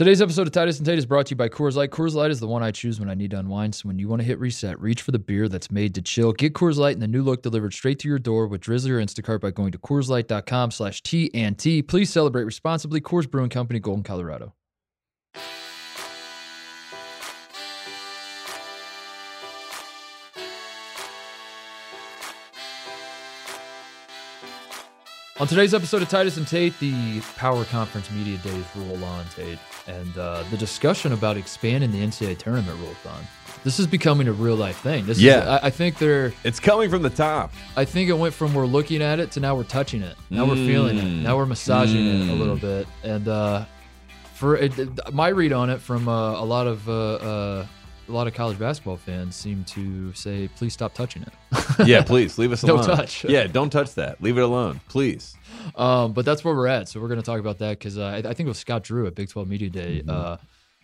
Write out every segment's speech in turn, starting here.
Today's episode of Titus and Tate is brought to you by Coors Light. Coors Light is the one I choose when I need to unwind. So when you want to hit reset, reach for the beer that's made to chill. Get Coors Light in the new look delivered straight to your door with Drizzly or Instacart by going to CoorsLight.com slash TNT. Please celebrate responsibly. Coors Brewing Company, Golden, Colorado. On today's episode of Titus and Tate, the Power Conference Media Days roll on, Tate, and uh, the discussion about expanding the NCAA tournament rolls on. This is becoming a real life thing. This Yeah. is, I, I think they're. It's coming from the top. I think it went from we're looking at it to now we're touching it. Now we're feeling it. Mm. Now we're massaging it a Mm. little bit. And uh, for it, my read on it from uh, a lot of uh, uh, a lot of college basketball fans seem to say, please stop touching it. Yeah, please leave us alone. touch. Yeah, don't touch that. Leave it alone, please. Um, but that's where we're at. So we're going to talk about that because uh, I, I think it was Scott Drew at Big 12 Media Day Mm-hmm. uh,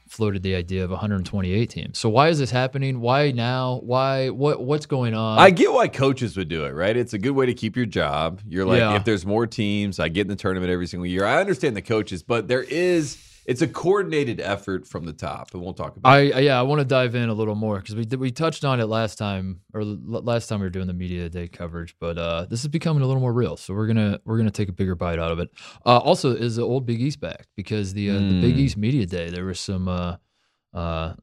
floated the idea of 128 teams. So why is this happening? Why now? Why? What? What's going on? I get why coaches would do it, right? It's a good way to keep your job. You're like, Yeah. if there's more teams, I get in the tournament every single year. I understand the coaches, but there is, it's a coordinated effort from the top, and we'll talk about. I it. Yeah, I want to dive in a little more because we we touched on it last time or l- last time we were doing the media day coverage, but uh, this is becoming a little more real. So we're gonna we're gonna take a bigger bite out of it. Uh, also, is the old Big East back because the uh, the Big Mm. East media day there was some uh, uh,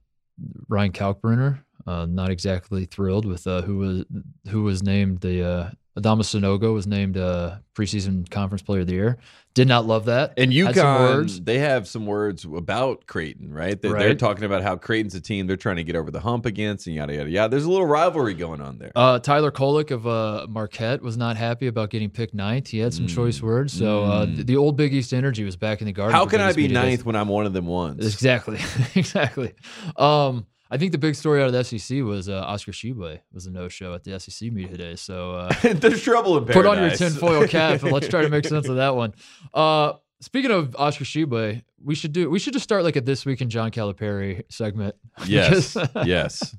Ryan Kalkbrenner uh, not exactly thrilled with uh, who was who was named the uh, Adama Sanogo was named uh, preseason conference player of the year. Did not love that. And Had some words. UConn, they have some words about Creighton, right? They, They're Right. talking about how Creighton's a team they're trying to get over the hump against, and yada yada yada. There's a little rivalry going on there. Uh, Tyler Kolek of uh, Marquette was not happy about getting picked ninth. He had some choice Mm. words. So uh, Mm. the, the old Big East energy was back in the garden. how can I be Media Days. ninth when I'm one of them ones? Exactly, exactly. Um, I think the big story out of the SEC was uh, Oscar Tshiebwe was a no-show at the SEC media today. So uh, There's trouble in put on your tinfoil cap and let's try to make sense of that one. Uh, speaking of Oscar Tshiebwe, we should do we should just start like a this week in John Calipari segment. yes, yes.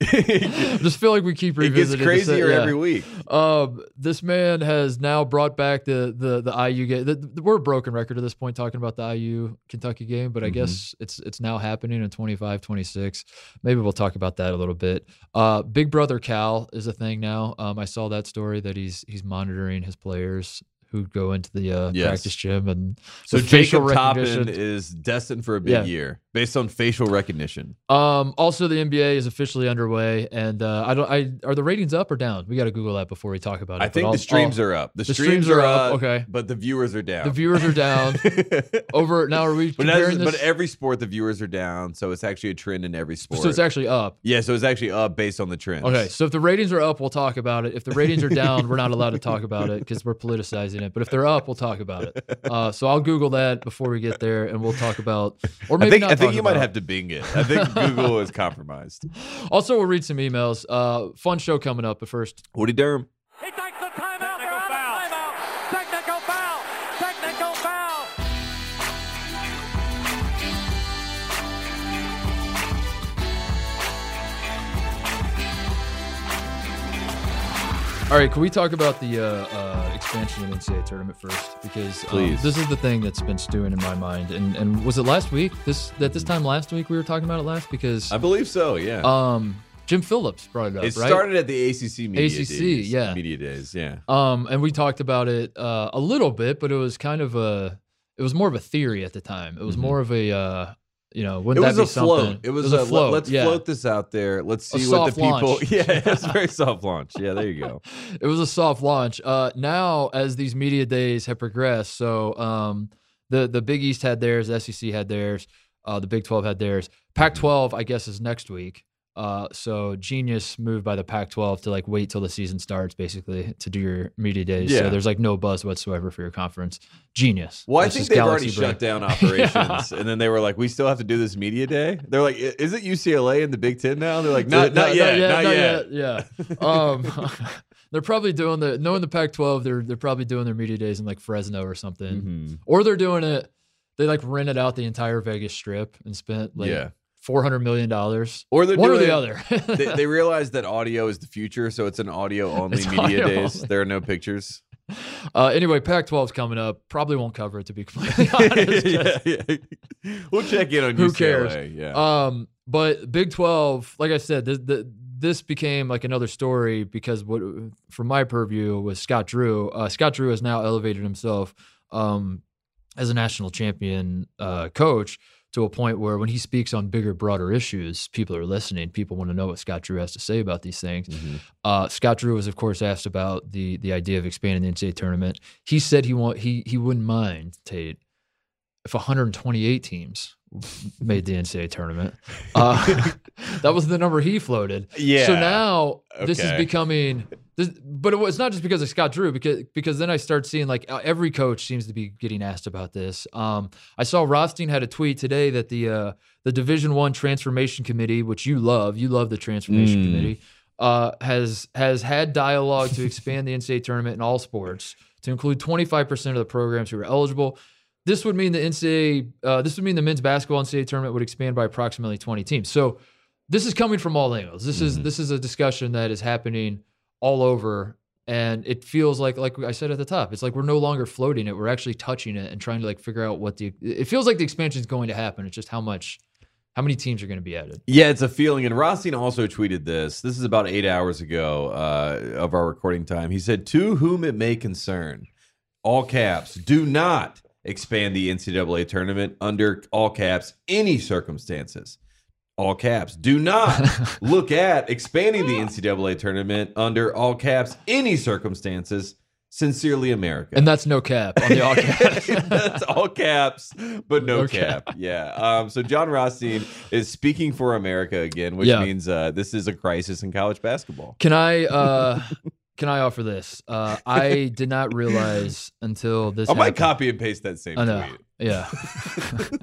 just feel like we keep reviewing. it gets revisiting. crazier se- yeah. every week. Um, this man has now brought back the the the IU game. The, the, we're a broken record at this point talking about the IU Kentucky game, but I Mhm. guess it's it's now happening in 25, 26. Maybe we'll talk about that a little bit. Uh, Big Brother Cal is a thing now. Um, I saw that story that he's he's monitoring his players who go into the uh, Yes. practice gym and So facial Jacob Toppin is destined for a big Yeah. year based on facial recognition. Um, also, the NBA is officially underway, and uh, I don't. I are the ratings up or down? We got to Google that before we talk about it. I think I'll- the streams I'll- are up. The, the streams, streams are up, okay. but the viewers are down. the viewers are down. Over now, are we but, comparing this? but every sport, the viewers are down. So it's actually a trend in every sport. so it's actually up. yeah, so it's actually up based on the trends. Okay, so if the ratings are up, we'll talk about it. If the ratings are down, we're not allowed to talk about it because we're politicizing it. But if they're up, we'll talk about it. Uh, so I'll Google that before we get there, and we'll talk about, or maybe I think not I think you might about. have to Bing it. I think Google is compromised. Also, we'll read some emails. Uh, fun show coming up, but first, Woody Durham. All right, can we talk about the uh, uh, expansion of NCAA tournament first? Because um, this is the thing that's been stewing in my mind. And and was it last week? This at this time last week we were talking about it last because I believe so. Yeah. um Jim Phillips brought it up. it right? started at the ACC media ACC, days. yeah. Media days. Yeah. Um, and we talked about it uh, a little bit, but it was kind of a, it was more of a theory at the time. It was Mhm. more of a, uh, you know, It wouldn't was that a be something? float. It was, a, float. Let's yeah. float this out there. Let's A see what the people. launch. Yeah, it's a very soft launch. Yeah, there you go. It was a soft launch. Uh, now as these media days have progressed, so um, the the Big East had theirs, the SEC had theirs, uh, the Big Twelve had theirs. Pac-12, I guess, is next week. Uh, so Genius moved by the Pac-12 to like wait till the season starts, basically, to do your media days. Yeah. So there's like no buzz whatsoever for your conference. Genius. Well, I think they've already Brain. shut down operations, and then they were like, "We still have to do this media day." They're like, "Is it UCLA in the Big Ten now?" They're like, "Not, No, not, yet, not, yet." Yeah. Um, they're probably doing the knowing the Pac-12. They're they're probably doing their media days in like Fresno or something, Mhm. or they're doing it. They like rented out the entire Vegas Strip and spent like Yeah. Four hundred million dollars. Or they're One or the other. they, they realize that audio is the future, so it's an audio only It's media audio days. only. There are no pictures. uh, anyway, Pac-12 is coming up. Probably won't cover it to be completely honest. yeah, yeah. we'll check in on Who UCLA. cares? Yeah. Um, but Big Twelve, like I said, this, the, this became like another story because what, from my purview, was Scott Drew. Uh, Scott Drew has now elevated himself um, as a national champion uh, coach to a point where when he speaks on bigger, broader issues, people are listening. People want to know what Scott Drew has to say about these things. Mhm. Uh, Scott Drew was, of course, asked about the the idea of expanding the NCAA tournament. He said he want he he wouldn't mind Tate if 128 teams made the NCAA tournament. Uh, that was the number he floated. Yeah. So now this is becoming. This, but it was not just because of Scott Drew, because because then I start seeing like uh, every coach seems to be getting asked about this. Um, I saw Rothstein had a tweet today that the uh, the Division One Transformation Committee, which you love, you love the Transformation Mm. Committee, uh, has has had dialogue to expand the NCAA tournament in all sports to include 25 percent of the programs who are eligible. This would mean the NCAA, uh, this would mean the men's basketball NCAA tournament would expand by approximately 20 teams. So this is coming from all angles. This is Mhm. this is a discussion that is happening all over, and it feels like like I said at the top, it's like we're no longer floating it. We're actually touching it and trying to like figure out what the. It feels like the expansion is going to happen. It's just how much, how many teams are going to be added. Yeah, it's a feeling. And Rothstein also tweeted this. This is about eight hours ago uh, of our recording time. He said, To whom it may concern, all caps, do not expand the NCAA tournament under all caps, any circumstances. All caps, do not look at expanding the NCAA tournament under all caps, any circumstances. Sincerely, America. And that's no cap on the all caps. That's all caps, but no, No cap. cap. Yeah. Um, so Jon Rothstein is speaking for America again, which Yeah. means uh, this is a crisis in college basketball. Can I uh can I offer this? Uh I did not realize until this I might copy and paste that same I know. tweet. Yeah.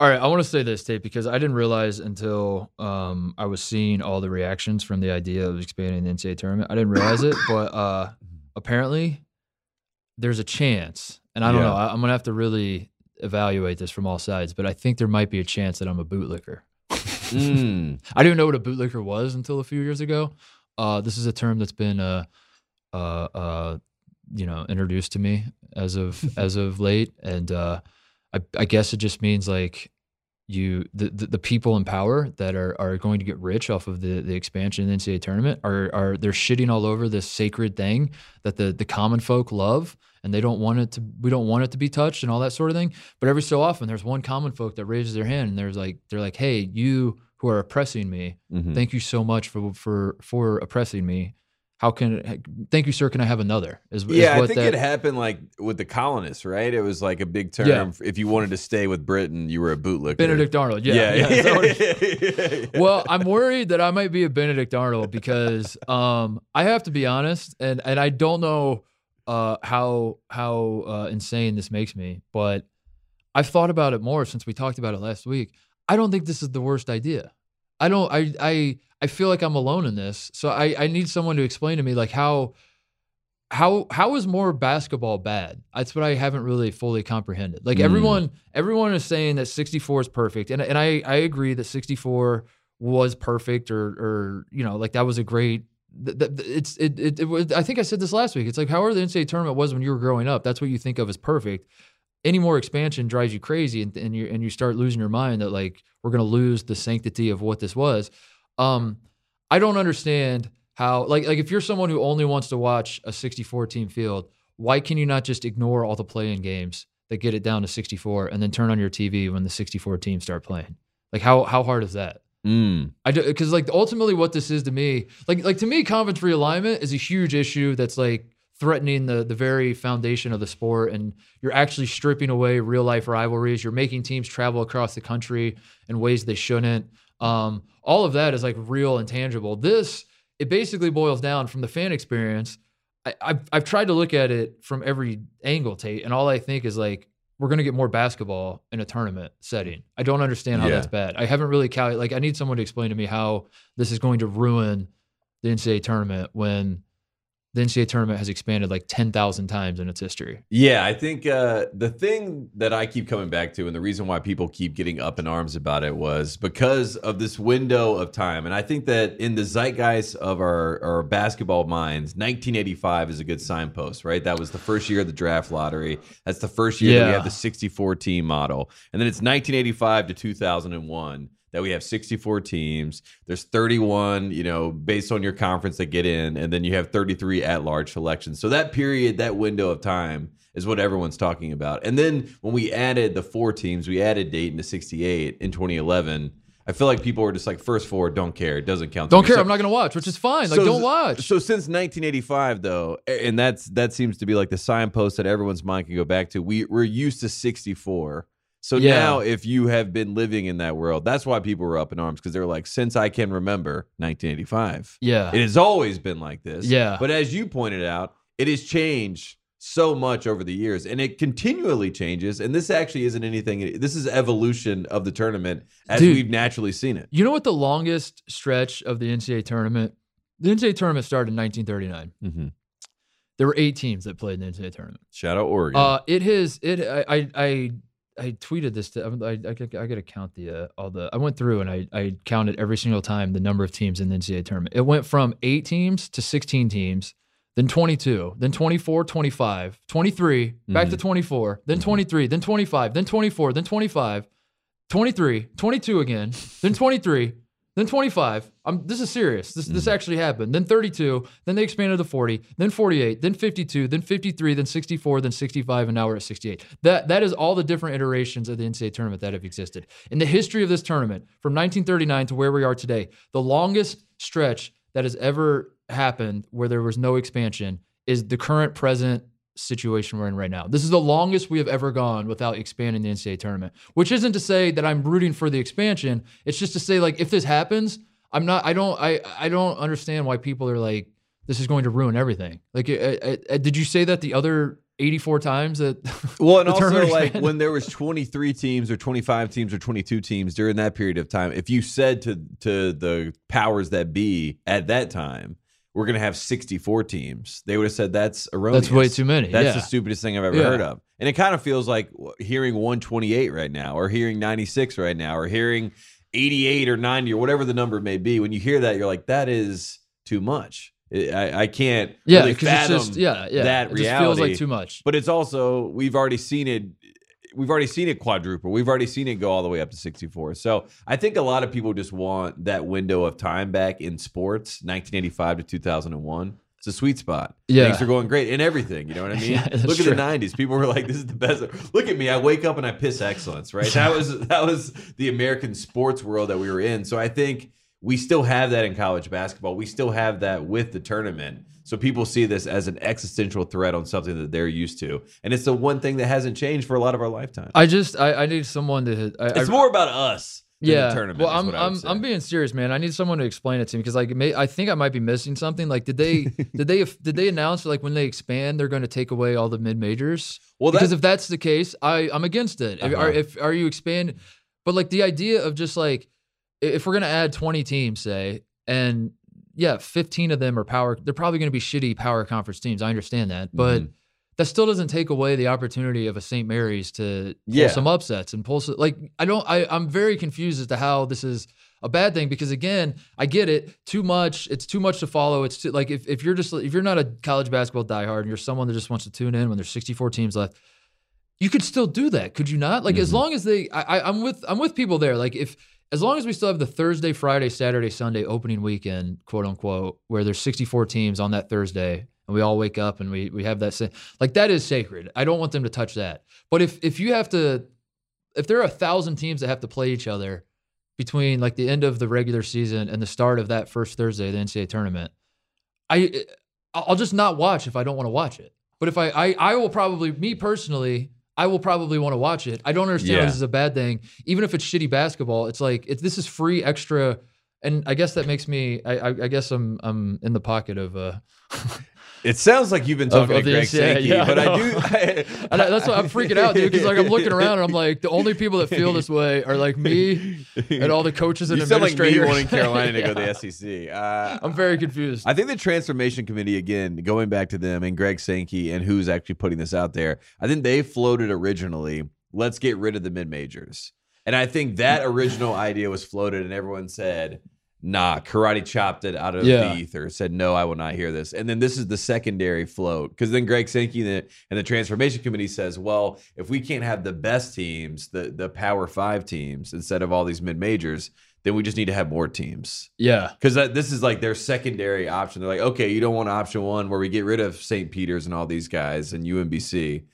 all right, I want to say this, Tate, because I didn't realize until um I was seeing all the reactions from the idea of expanding the NCAA tournament. I didn't realize it, but uh apparently there's a chance, and I don't Yeah. know, I, I'm gonna have to really evaluate this from all sides, but I think there might be a chance that I'm a bootlicker. Mm. I didn't know what a bootlicker was until a few years ago. Uh, this is a term that's been, uh, uh, uh, you know, introduced to me as of as of late, and uh, I, I guess it just means like you the, the the people in power that are are going to get rich off of the the expansion of the NCAA tournament are are they're shitting all over this sacred thing that the the common folk love. And they don't want it to we don't want it to be touched and all that sort of thing. But every so often there's one common folk that raises their hand and there's like they're like hey you who are oppressing me Mhm. thank you so much for for for oppressing me how can thank you sir can i have another is, is Yeah, I think that, it happened like with the colonists, right? It was like a big term. Yeah. If you wanted to stay with Britain, you were a bootlicker. benedict arnold yeah, Yeah, yeah, yeah, is that what it- yeah, yeah. well, I'm worried that I might be a Benedict Arnold because um, I have to be honest, and and I don't know uh, how how uh, insane this makes me, but I've thought about it more since we talked about it last week. I don't think this is the worst idea. I don't. I I I feel like I'm alone in this, so I I need someone to explain to me like how. How how is more basketball bad? That's what I haven't really fully comprehended. Like Mm. everyone everyone is saying that 64 is perfect, and and I I agree that 64 was perfect or or you know like that was a great th- th- th- it's it, it, it was I think I said this last week. It's like however the NCAA tournament was when you were growing up, that's what you think of as perfect. Any more expansion drives you crazy, and, and you and you start losing your mind that like we're gonna lose the sanctity of what this was. Um, I don't understand how like like if you're someone who only wants to watch a 64 team field, why can you not just ignore all the play-in games that get it down to 64 and then turn on your TV when the 64 teams start playing? Like how how hard is that? Mm. I do because like ultimately what this is to me, like like to me, conference realignment is a huge issue that's like threatening the the very foundation of the sport, and you're actually stripping away real life rivalries. You're making teams travel across the country in ways they shouldn't. Um, all of that is like real and tangible. This it basically boils down from the fan experience. I, I've I've tried to look at it from every angle, Tate, and all I think is like we're going to get more basketball in a tournament setting. I don't understand how Yeah. that's bad. I haven't really calculated. Like, I need someone to explain to me how this is going to ruin the NCAA tournament when the NCAA tournament has expanded like 10,000 times in its history. Yeah, I think uh, the thing that I keep coming back to, and the reason why people keep getting up in arms about it, was because of this window of time. And I think that in the zeitgeist of our, our basketball minds, 1985 is a good signpost, right? That was the first year of the draft lottery. That's the first year that we Yeah. have the 64 team model. And then it's 1985 to 2001 that we have 64 teams. There's 31, you know, based on your conference that get in, and then you have 33 at large selections. So that period, that window of time is what everyone's talking about. And then when we added the four teams, we added Dayton to 68 in 2011. I feel like people were just like first four, don't care, it doesn't count. Don't care. So- I'm not going to watch, which is fine. Like, so- don't watch. So since 1985, though, and that's that seems to be like the signpost that everyone's mind can go back to. We we're used to 64. So Yeah. now, if you have been living in that world, that's why people were up in arms because they're like, since I can remember 1985, yeah. it has always been like this. Yeah. But as you pointed out, it has changed so much over the years and it continually changes. And this actually isn't anything, this is evolution of the tournament as Dude. we've naturally seen it. You know what the longest stretch of the NCAA tournament? The NCAA tournament started in 1939. hmm There were eight teams that played in the NCAA tournament. Shout out Oregon. Uh, it has it. I I I, I tweeted this. To, um, I I, I, got to count the uh, all the. I went through and I I counted every single time the number of teams in the NCAA tournament. It went from eight teams to 16 teams, then 22, then 24, 25, 23, back to mm-hmm. 24, then mm-hmm. 23, then 25, then 24, then 25, 23, 22 again, then 23, then 25. I'm this is serious. This this mm. actually happened. Then 32, then they expanded to 40, then 48, then 52, then 53, then 64, then 65 and now we're at 68. That that is all the different iterations of the NCAA tournament that have existed. In the history of this tournament from 1939 to where we are today, the longest stretch that has ever happened where there was no expansion is the current present situation we're in right now. This is the longest we have ever gone without expanding the NCAA tournament, which isn't to say that I'm rooting for the expansion. It's just to say like if this happens, I'm not I don't I I don't understand why people are like this is going to ruin everything. Like uh, uh, uh, did you say that the other 84 times that Well, and also like when there was 23 teams or 25 teams or 22 teams during that period of time, if you said to to the powers that be at that time, we're going to have 64 teams, they would have said that's erroneous. that's way too many. That's yeah. the stupidest thing I've ever Yeah. heard of. And it kind of feels like hearing 128 right now, or hearing 96 right now, or hearing 88 or 90 or whatever the number may be. When you hear that, you're like, that is too much. I, I can't yeah, really fathom just yeah, yeah. that it just reality. feels like too much. But it's also we've already seen it. We've already seen it quadruple. We've already seen it go all the way up to 64. So I think a lot of people just want that window of time back in sports, 1985 to 2001. It's a sweet spot. Yeah. Things are going great in everything. You know what I mean? Yeah, Look at the 90s. People were like, this is the best. Look at me. I wake up and I piss excellence, right? That was that was the American sports world that we were in. So I think we still have that in college basketball. We still have that with the tournament. So people see this as an existential threat on something that they're used to. And it's the one thing that hasn't changed for a lot of our lifetime. I just I, I need someone to I, It's I, more about us than yeah. the tournament. Well, I'm I'm. I'm being serious, man. I need someone to explain it to me because like may, I think I might be missing something. Like, did they did they did they announce like when they expand they're going to take away all the mid majors? Well, because that- if that's the case, I I'm against it. If- Uh-huh. Are if are you expand? But like the idea of just like if we're going to add 20 teams, say, and yeah, 15 of them are power. They're probably going to be shitty power conference teams. I understand that, but. Mhm. That still doesn't take away the opportunity of a St. Mary's to pull Yeah. some upsets and pull some, like I don't I I'm very confused as to how this is a bad thing because again I get it too much it's too much to follow it's too, like if, if you're just if you're not a college basketball diehard and you're someone that just wants to tune in when there's 64 teams left you could still do that could you not like as Mhm. long as they I, I I'm with I'm with people there like if as long as we still have the Thursday Friday Saturday Sunday opening weekend quote unquote where there's 64 teams on that Thursday and we all wake up and we we have that like that is sacred I don't want them to touch that but if if you have to if there are a thousand teams that have to play each other between like the end of the regular season and the start of that first Thursday the NCAA tournament, I I'll just not watch if I don't want to watch it. But if I I, I will probably me personally I will probably want to watch it. I don't understand why Yeah. this is a bad thing. Even if it's shitty basketball, it's like it, this is free extra, and I guess that makes me. I, I, I guess I'm I'm in the pocket of uh It sounds like you've been talking of to Greg Sankey, yeah, I but I, know. do. And I, that's why I'm freaking out, dude. Because like I'm looking around and I'm like, the only people that feel this way are like me and all the coaches and you sound like me wanting Carolina to Yeah. go to the SEC. Uh, I'm very confused. I think the transformation committee, again, going back to them and Greg Sankey and who's actually putting this out there, I think they floated originally, let's get rid of the mid majors. And I think that original idea was floated, and everyone said, nah, karate chopped it out of Yeah. the ether, said, no, I will not hear this. And then this is the secondary float. Because then Greg Sankey and the, and the transformation committee says, well, if we can't have the best teams, the, the power five teams, instead of all these mid majors, then we just need to have more teams yeah. because this is like their secondary option. They're like, okay, you don't want option one where we get rid of St. Peter's and all these guys and UMBC.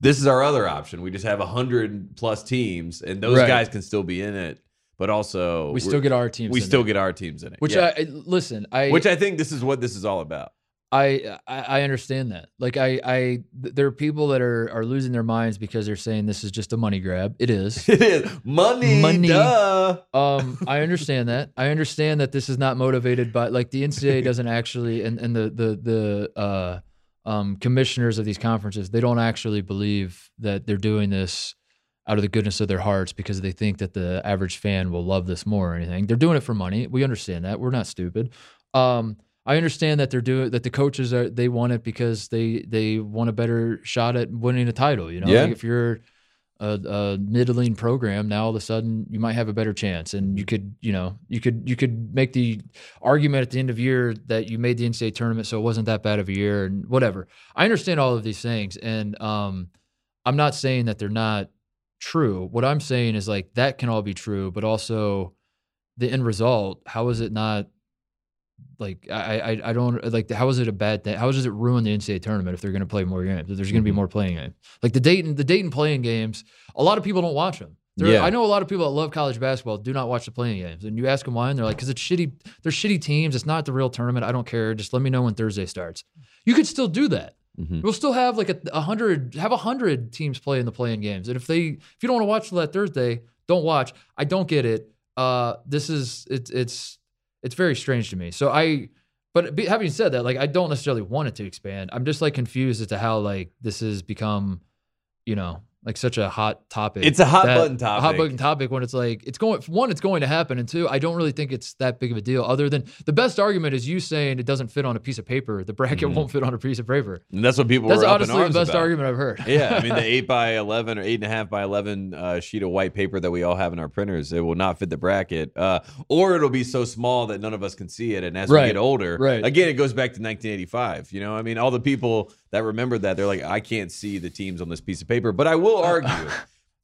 This is our other option. We just have a hundred plus teams, and those Right. guys can still be in it, but also We still get our teams. we in still there. get our teams in it. Which Yeah. I listen. I which I think this is what this is all about. I, I I understand that. Like I I there are people that are are losing their minds because they're saying this is just a money grab. It is. It is money, Money. duh. um, I understand that. I understand that this is not motivated by like the NCAA doesn't actually and and the the the uh um commissioners of these conferences they don't actually believe that they're doing this out of the goodness of their hearts because they think that the average fan will love this more or anything. They're doing it for money. We understand that. We're not stupid. Um, I understand that they're doing that. The coaches are they want it because they they want a better shot at winning a title. You know, Yeah. like if you're a, a middling program, now all of a sudden you might have a better chance, and you could you know you could you could make the argument at the end of year that you made the NCAA tournament, so it wasn't that bad of a year, and whatever. I understand all of these things, and um, I'm not saying that they're not true. What I'm saying is like that can all be true, but also the end result. How is it not? Like I, I I don't like how is it a bad thing? How does it ruin the NCAA tournament if they're going to play more games? If there's going to be Mhm. more play-in games, like the Dayton the Dayton play-in games, a lot of people don't watch them. There, Yeah. I know a lot of people that love college basketball do not watch the play-in games, and you ask them why, and they're like, "Cause it's shitty. They're shitty teams. It's not the real tournament. I don't care. Just let me know when Thursday starts." You could still do that. Mhm. We'll still have like a, a hundred, have a hundred teams play in the play-in games, and if they, if you don't want to watch that Thursday, don't watch. I don't get it. Uh, this is it's it's it's very strange to me. So I, but having said that, like I don't necessarily want it to expand. I'm just like confused as to how like this has become, you know, like such a hot topic. It's a hot that- button topic. hot button topic when it's like it's going one, it's going to happen, and two, I don't really think it's that big of a deal. Other than the best argument is you saying it doesn't fit on a piece of paper. The bracket Mhm. won't fit on a piece of paper. And that's what people That's were up in honestly the best about. argument I've heard. yeah, I mean the eight by eleven or eight and a half by eleven uh, sheet of white paper that we all have in our printers, it will not fit the bracket, uh, or it'll be so small that none of us can see it. And as we get older, right. again, it goes back to 1985. You know, I mean, all the people that remember that they're like, I can't see the teams on this piece of paper, but I will argue.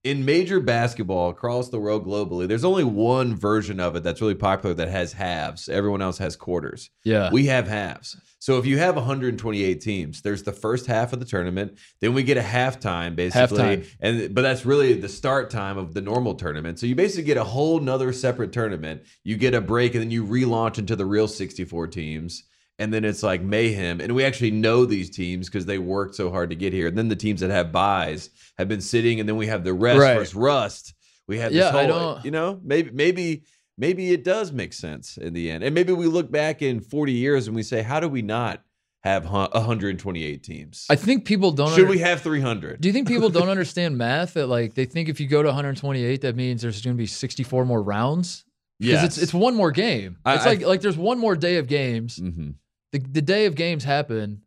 In major basketball across the world globally, there's only one version of it that's really popular that has halves. Everyone else has quarters. yeah. We have halves. So if you have 128 teams, there's the first half of the tournament, then we get a halftime basically, Halftime. and but that's really the start time of the normal tournament. So you basically get a whole nother separate tournament. You get a break, and then you relaunch into the real 64 teams. And then it's like mayhem. And we actually know these teams because they worked so hard to get here. And then the teams that have buys have been sitting, and then we have the rest Right. versus rust. We have Yeah, this whole, you know, maybe maybe maybe it does make sense in the end. And maybe we look back in 40 years and we say, how do we not have 128 teams? I think people don't. Should under- we have 300? Do you think people don't understand math? That like they think if you go to 128, that means there's going to be 64 more rounds. Yes. it's it's one more game. I- it's I- like like there's one more day of games. Mhm. The the day of games happen.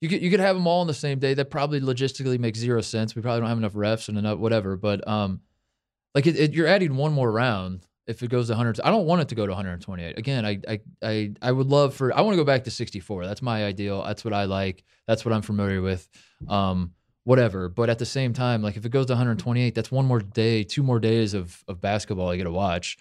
You could you could have them all on the same day. That probably logistically makes zero sense. We probably don't have enough refs and enough whatever. But um, like it, it, you're adding one more round if it goes to 100. I don't want it to go to 128. Again, I I I, I would love for I want to go back to 64. That's my ideal. That's what I like. That's what I'm familiar with. Um, whatever. But at the same time, like if it goes to 128, that's one more day, two more days of of basketball I get to watch.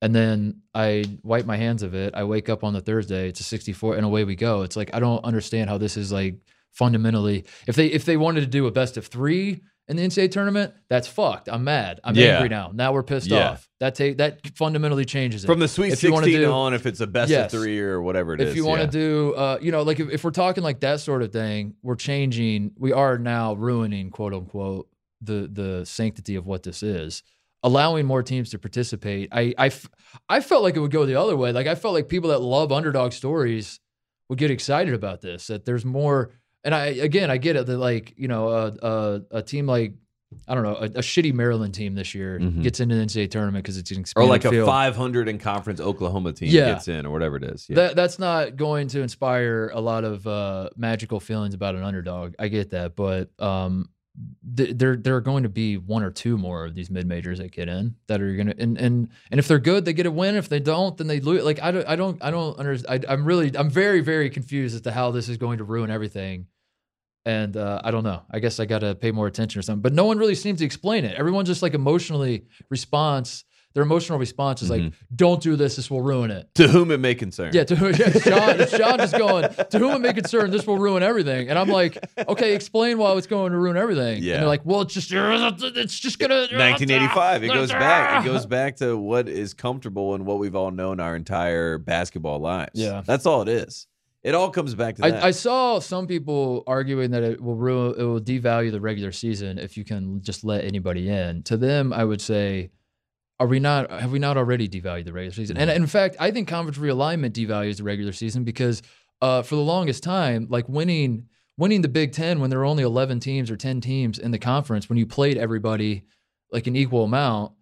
And then I wipe my hands of it. I wake up on the Thursday, it's a 64, and away we go. It's like I don't understand how this is like fundamentally. If they if they wanted to do a best of three in the NCAA tournament, that's fucked. I'm mad. I'm Yeah. angry now. Now we're pissed Yeah. off. That take that fundamentally changes it. From the Sweet If you 16 wanna do- on, if it's a best Yes. of three or whatever it is. if you want yeah. to do uh, you know like if, if we're talking like that sort of thing we're changing we are now ruining quote unquote the the sanctity of what this is allowing more teams to participate i i, f- I felt like it would go the other way like i felt like people that love underdog stories would get excited about this. That there's more, and I again I get it that like you know a a, a team like I don't know a, a shitty Maryland team this year Mhm. gets into the NCAA tournament because it's an Or like a 500 in conference Oklahoma team Yeah. gets in, or whatever it is. Yeah. That that's not going to inspire a lot of uh, magical feelings about an underdog. I get that, but um, th- there there are going to be one or two more of these mid majors that get in that are gonna and and and if they're good, they get a win. If they don't, then they lose. Like I don't I don't I don't understand. I'm really I'm very very confused as to how this is going to ruin everything. And uh, I don't know. I guess I got to pay more attention or something. But no one really seems to explain it. Everyone just like emotionally response. Their emotional response is like, mm-hmm. "Don't do this. This will ruin it." to whom it may concern. Yeah, to who, yeah, Sean, Sean just going, to whom it may concern, this will ruin everything. And I'm like, okay, explain why it's going to ruin everything. Yeah. And they're like, well, it's just, it's just gonna. 1985. It goes back. It goes back to what is comfortable and what we've all known our entire basketball lives. Yeah. that's all it is. It all comes back to that. I, I saw some people arguing that it will ruin, it will devalue the regular season if you can just let anybody in. To them, I would say, are we not? Have we not already devalued the regular season? And in fact, I think conference realignment devalues the regular season because uh, for the longest time, like winning winning the Big Ten when there were only eleven teams or ten teams in the conference, when you played everybody like an equal amount,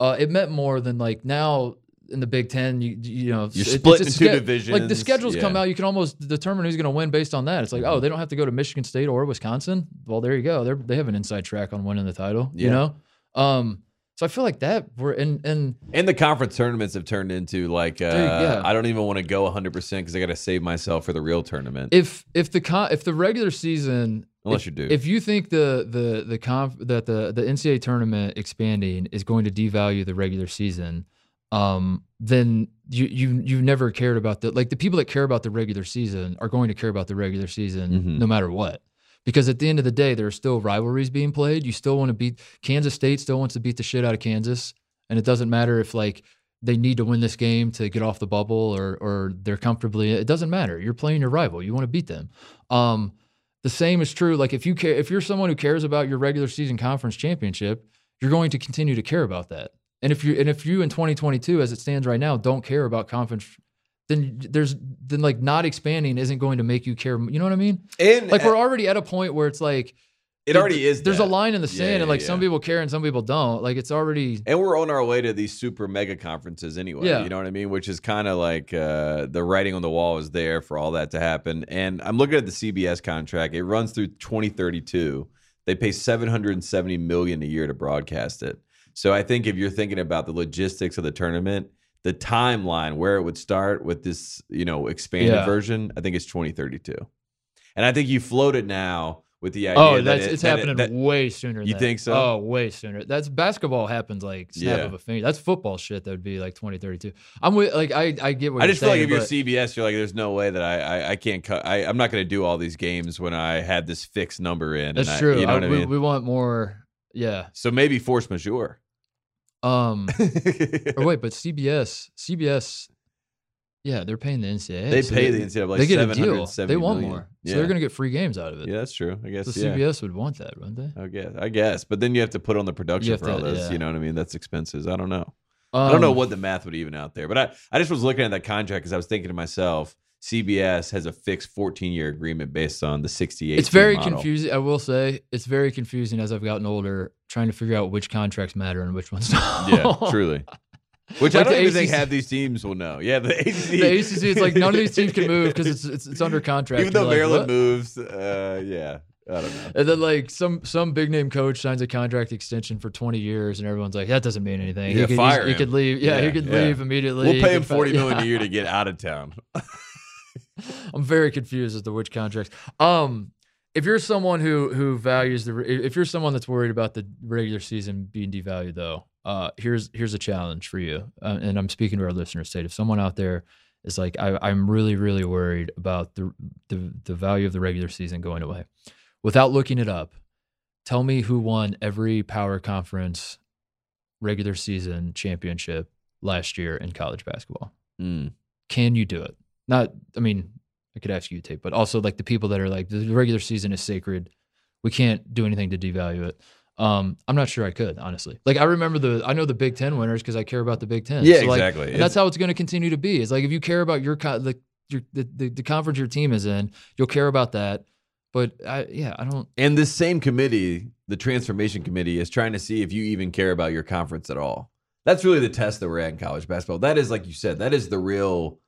uh, it meant more than like now. In the Big Ten, you you know You're it- split into two Like the divisions, schedules come out, you can almost determine who's going to win based on that. It's like, oh, they don't have to go to Michigan State or Wisconsin. Well, there you go. They they have an inside track on winning the title. You know, um, so I feel like that we're and and and the conference tournaments have turned into like uh, yeah. I don't even want to go 100 percent because I got to save myself for the real tournament. if if the con- if the regular season Unless if, you do. if you think the the the conf- that the the NCAA tournament expanding is going to devalue the regular season, um, then you you you've never cared about the like the people that care about the regular season are going to care about the regular season Mhm. no matter what. Because at the end of the day, there are still rivalries being played. You still want to beat Kansas State still wants to beat the shit out of Kansas, and it doesn't matter if like they need to win this game to get off the bubble or or they're comfortably. It doesn't matter. You're playing your rival. You want to beat them. Um, the same is true. Like if you care, if you're someone who cares about your regular season conference championship, you're going to continue to care about that. And if you and if you in 2022, as it stands right now, don't care about conference, then there's then like not expanding isn't going to make you care. You know what I mean? and Like we're already at a point where it's like it already is. There's that. a line in the Yeah, sand, and yeah, like some people care and some people don't. Like it's already And we're on our way to these super mega conferences anyway. Yeah. You know what I mean? Which is kind of like uh, the writing on the wall is there for all that to happen. And I'm looking at the CBS contract. It runs through 2032. They pay 770 million a year to broadcast it. So I think if you're thinking about the logistics of the tournament, the timeline where it would start with this, you know, expanded Yeah. version, I think it's 2032. And I think you float it now with the idea oh, that it- it's that it- happening that- way sooner. You than- think so? Oh, way sooner. That's basketball happens like snap Yeah. of a finger. That's football shit. That would be like 2032. I'm with like I I get what I just feel like if you're CBS, you're like, there's no way that I I, I can't cut. I, I'm not going to do all these games when I had this fixed number in. That's and I- true. you know I- what I mean? we want more. Yeah. so maybe force majeure. Um. or wait, but CBS, CBS, yeah, they're paying the NCAA. so pay the NCAA. Like they get a deal. 770 They want million. more, Yeah. so they're gonna get free games out of it. Yeah, that's true. I guess. So yeah. CBS would want that, wouldn't they? I guess. I guess. But then you have to put on the production for all this. yeah. You know what I mean? That's expenses. I don't know. I don't know Um, what the math would even out there. But I, I just was looking at that contract because I was thinking to myself, CBS has a fixed 14 year agreement based on the 68. It's very model. confusing. I will say it's very confusing as I've gotten older, trying to figure out which contracts matter and which ones don't. Yeah, truly. Which I don't even think ACC half these teams will know. Yeah, the ACC. the ACC, it's like none of these teams can move because it's, it's it's under contract. Even though like, Maryland "What?" moves, uh, yeah, I don't know. And then like some some big name coach signs a contract extension for 20 years, and everyone's like, that doesn't mean anything. Yeah, he could, fire he him. could leave. Yeah, Yeah, he could yeah. leave immediately. We'll pay him could fi- forty million a year to get out of town. I'm very confused as to which contracts. Um, if you're someone who who values the, if you're someone that's worried about the regular season being devalued, though, uh, here's here's a challenge for you, uh, and I'm speaking to our listeners. State if someone out there is like, I, I'm really really worried about the, the the value of the regular season going away, without looking it up, tell me who won every power conference regular season championship last year in college basketball Mm. can you do it? Not, I mean, I could ask you, Tate, but also like the people that are like the regular season is sacred. We can't do anything to devalue it. Um, I'm not sure I could honestly. Like I remember the, I know the Big Ten winners because I care about the Big Ten. Yeah, So, like, exactly. and that's how it's going to continue to be. It's like if you care about your co- the your the, the, the conference your team is in. You'll care about that. But I, yeah, I don't. And this same committee, the transformation committee, is trying to see if you even care about your conference at all. That's really the test that we're at in college basketball. That is, like you said, that is the real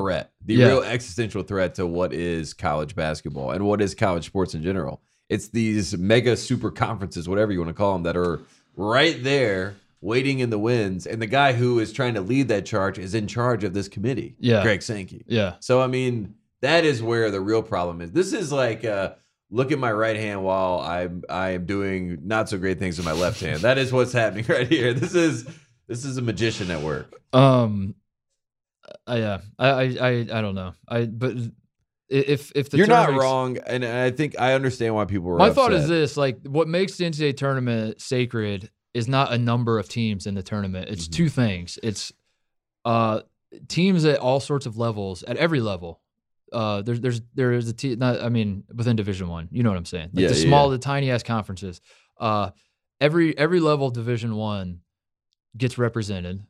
threat, the Yeah. real existential threat to what is college basketball and what is college sports in general. It's these mega super conferences, whatever you want to call them, that are right there waiting in the wings. And the guy who is trying to lead that charge is in charge of this committee, Yeah. Greg Sankey. Yeah, So I mean, that is where the real problem is. This is like uh look at my right hand while I'm I am doing not so great things with my left hand. That is what's happening right here. This is this is a magician at work. Um, I, yeah, I, I, I, I don't know. I, but if if the You're not tournament's- wrong, and I think I understand why people were. My thought is this: like, what makes the NCAA tournament sacred is not a number of teams in the tournament. It's Mhm. two things. It's uh teams at all sorts of levels, at every level. Uh, there's there's there is a team. Not I mean within Division One. You know what I'm saying? Like Yeah, the small, yeah. the tiny ass conferences. Uh, every every level of Division One gets represented.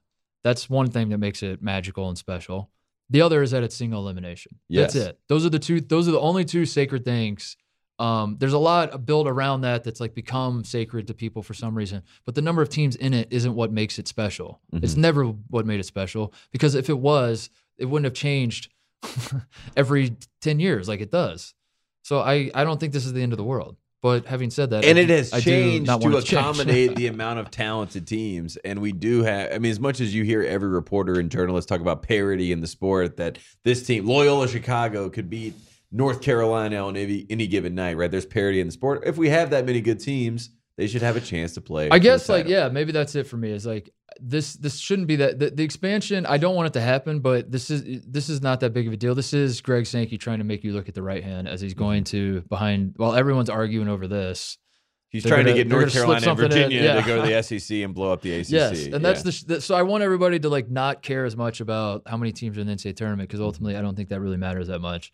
That's one thing that makes it magical and special. The other is that it's single elimination. Yes. That's it. Those are the two. Those are the only two sacred things. Um, there's a lot built around that that's like become sacred to people for some reason, but the number of teams in it isn't what makes it special. It's never what made it special because if it was, it wouldn't have changed every ten years like it does. So I I don't think this is the end of the world. But having said that, and I it do- has I changed to accommodate the amount of talented teams. And we do have i mean as much as you hear every reporter and journalist talk about parity in the sport that this team loyola chicago could beat north carolina on any, any given night right? There's parity in the sport. If we have that many good teams they should have a chance to play I guess like yeah, maybe that's it for me. Is like this this shouldn't be that the, the expansion. I don't want it to happen, but this is this is not that big of a deal. This is Greg Sankey trying to make you look at the right hand as he's Mm-hmm. going to behind while everyone's arguing over this. he's trying gonna- to get north carolina and virginia yeah. to go to the sec and blow up the acc Yes, and that's Yeah. the the so I want everybody to like not care as much about how many teams are in the NCAA tournament because ultimately I don't think that really matters that much.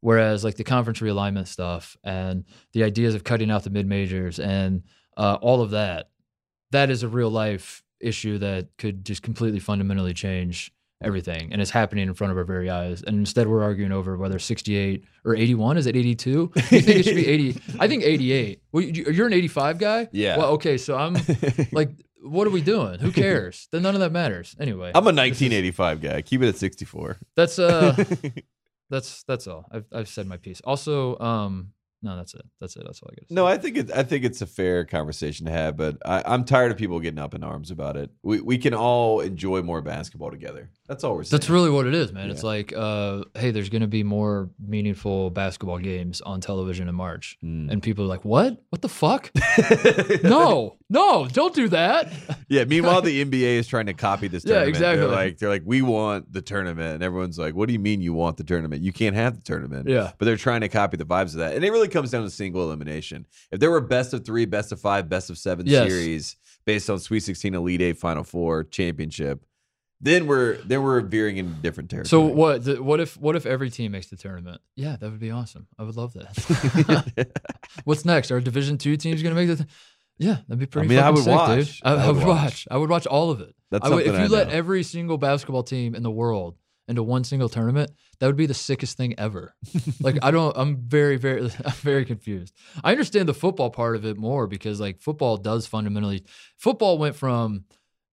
Whereas like the conference realignment stuff and the ideas of cutting out the mid majors and uh, all of that, that is a real life issue that could just completely fundamentally change everything, and it's happening in front of our very eyes. And instead, we're arguing over whether 68 or 81 is it 82? You think it should be 80? I think 88. Well, you- you're an 85 guy. Yeah. Well, okay, so I'm like, what are we doing? Who cares? then none of that matters anyway. i'm a this is- 1985 guy keep it at 64 That's uh, that's that's all. I've I've said my piece. Also, um, no, that's it. That's it. That's all I got. No, I think it, I think it's a fair conversation to have, but I, I'm tired of people getting up in arms about it. We we can all enjoy more basketball together. That's all we're saying. That's really what it is, man. It's like, uh, hey, there's going to be more meaningful basketball games on television in March, Mm. and people are like, "What? What the fuck? no, no, don't do that." yeah. Meanwhile, the NBA is trying to copy this. Yeah, Tournament. They're exactly. like they're like, we want the tournament, and everyone's like, what do you mean you want the tournament? You can't have the tournament. Yeah. But they're trying to copy the vibes of that, and it really comes down to single elimination. If there were best of three, best of five, best of seven Yes. series based on Sweet Sixteen, Elite Eight, Final Four, championship. Then we're then we're veering in different territory. So what? The, what if what if every team makes the tournament? Yeah, that would be awesome. I would love that. What's next? Are Division two teams going to make the? Th- yeah, that'd be pretty. I mean, I would sick, watch. I, I would watch. watch. I would watch all of it. That's I would, if you I let every single basketball team in the world into one single tournament, that would be the sickest thing ever. like I don't. I'm very, very, I'm very confused. I understand the football part of it more because like football does fundamentally. Football went from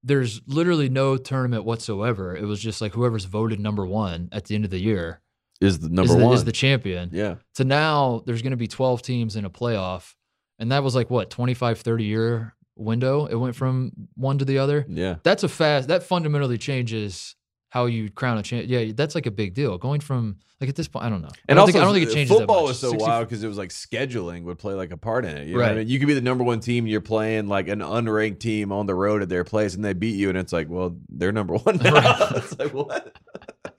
there's literally no tournament whatsoever. It was just like whoever's voted number one at the end of the year is the number is the, one. is the champion. yeah. To now there's going to be 12 teams in a playoff, and that was like what 25, 30 year window. It went from one to the other. Yeah. That's a fast. That fundamentally changes how you crown a champ. Yeah, that's like a big deal. Going from like at this point, I don't know. And I don't also, think, I don't think it changes. football that much. was so 60 wild because it was like scheduling would play like a part in it. You know I Right. mean? You could be the number one team, you're playing like an unranked team on the road at their place, and they beat you, and it's like, well, they're number one now. Right. it's like what?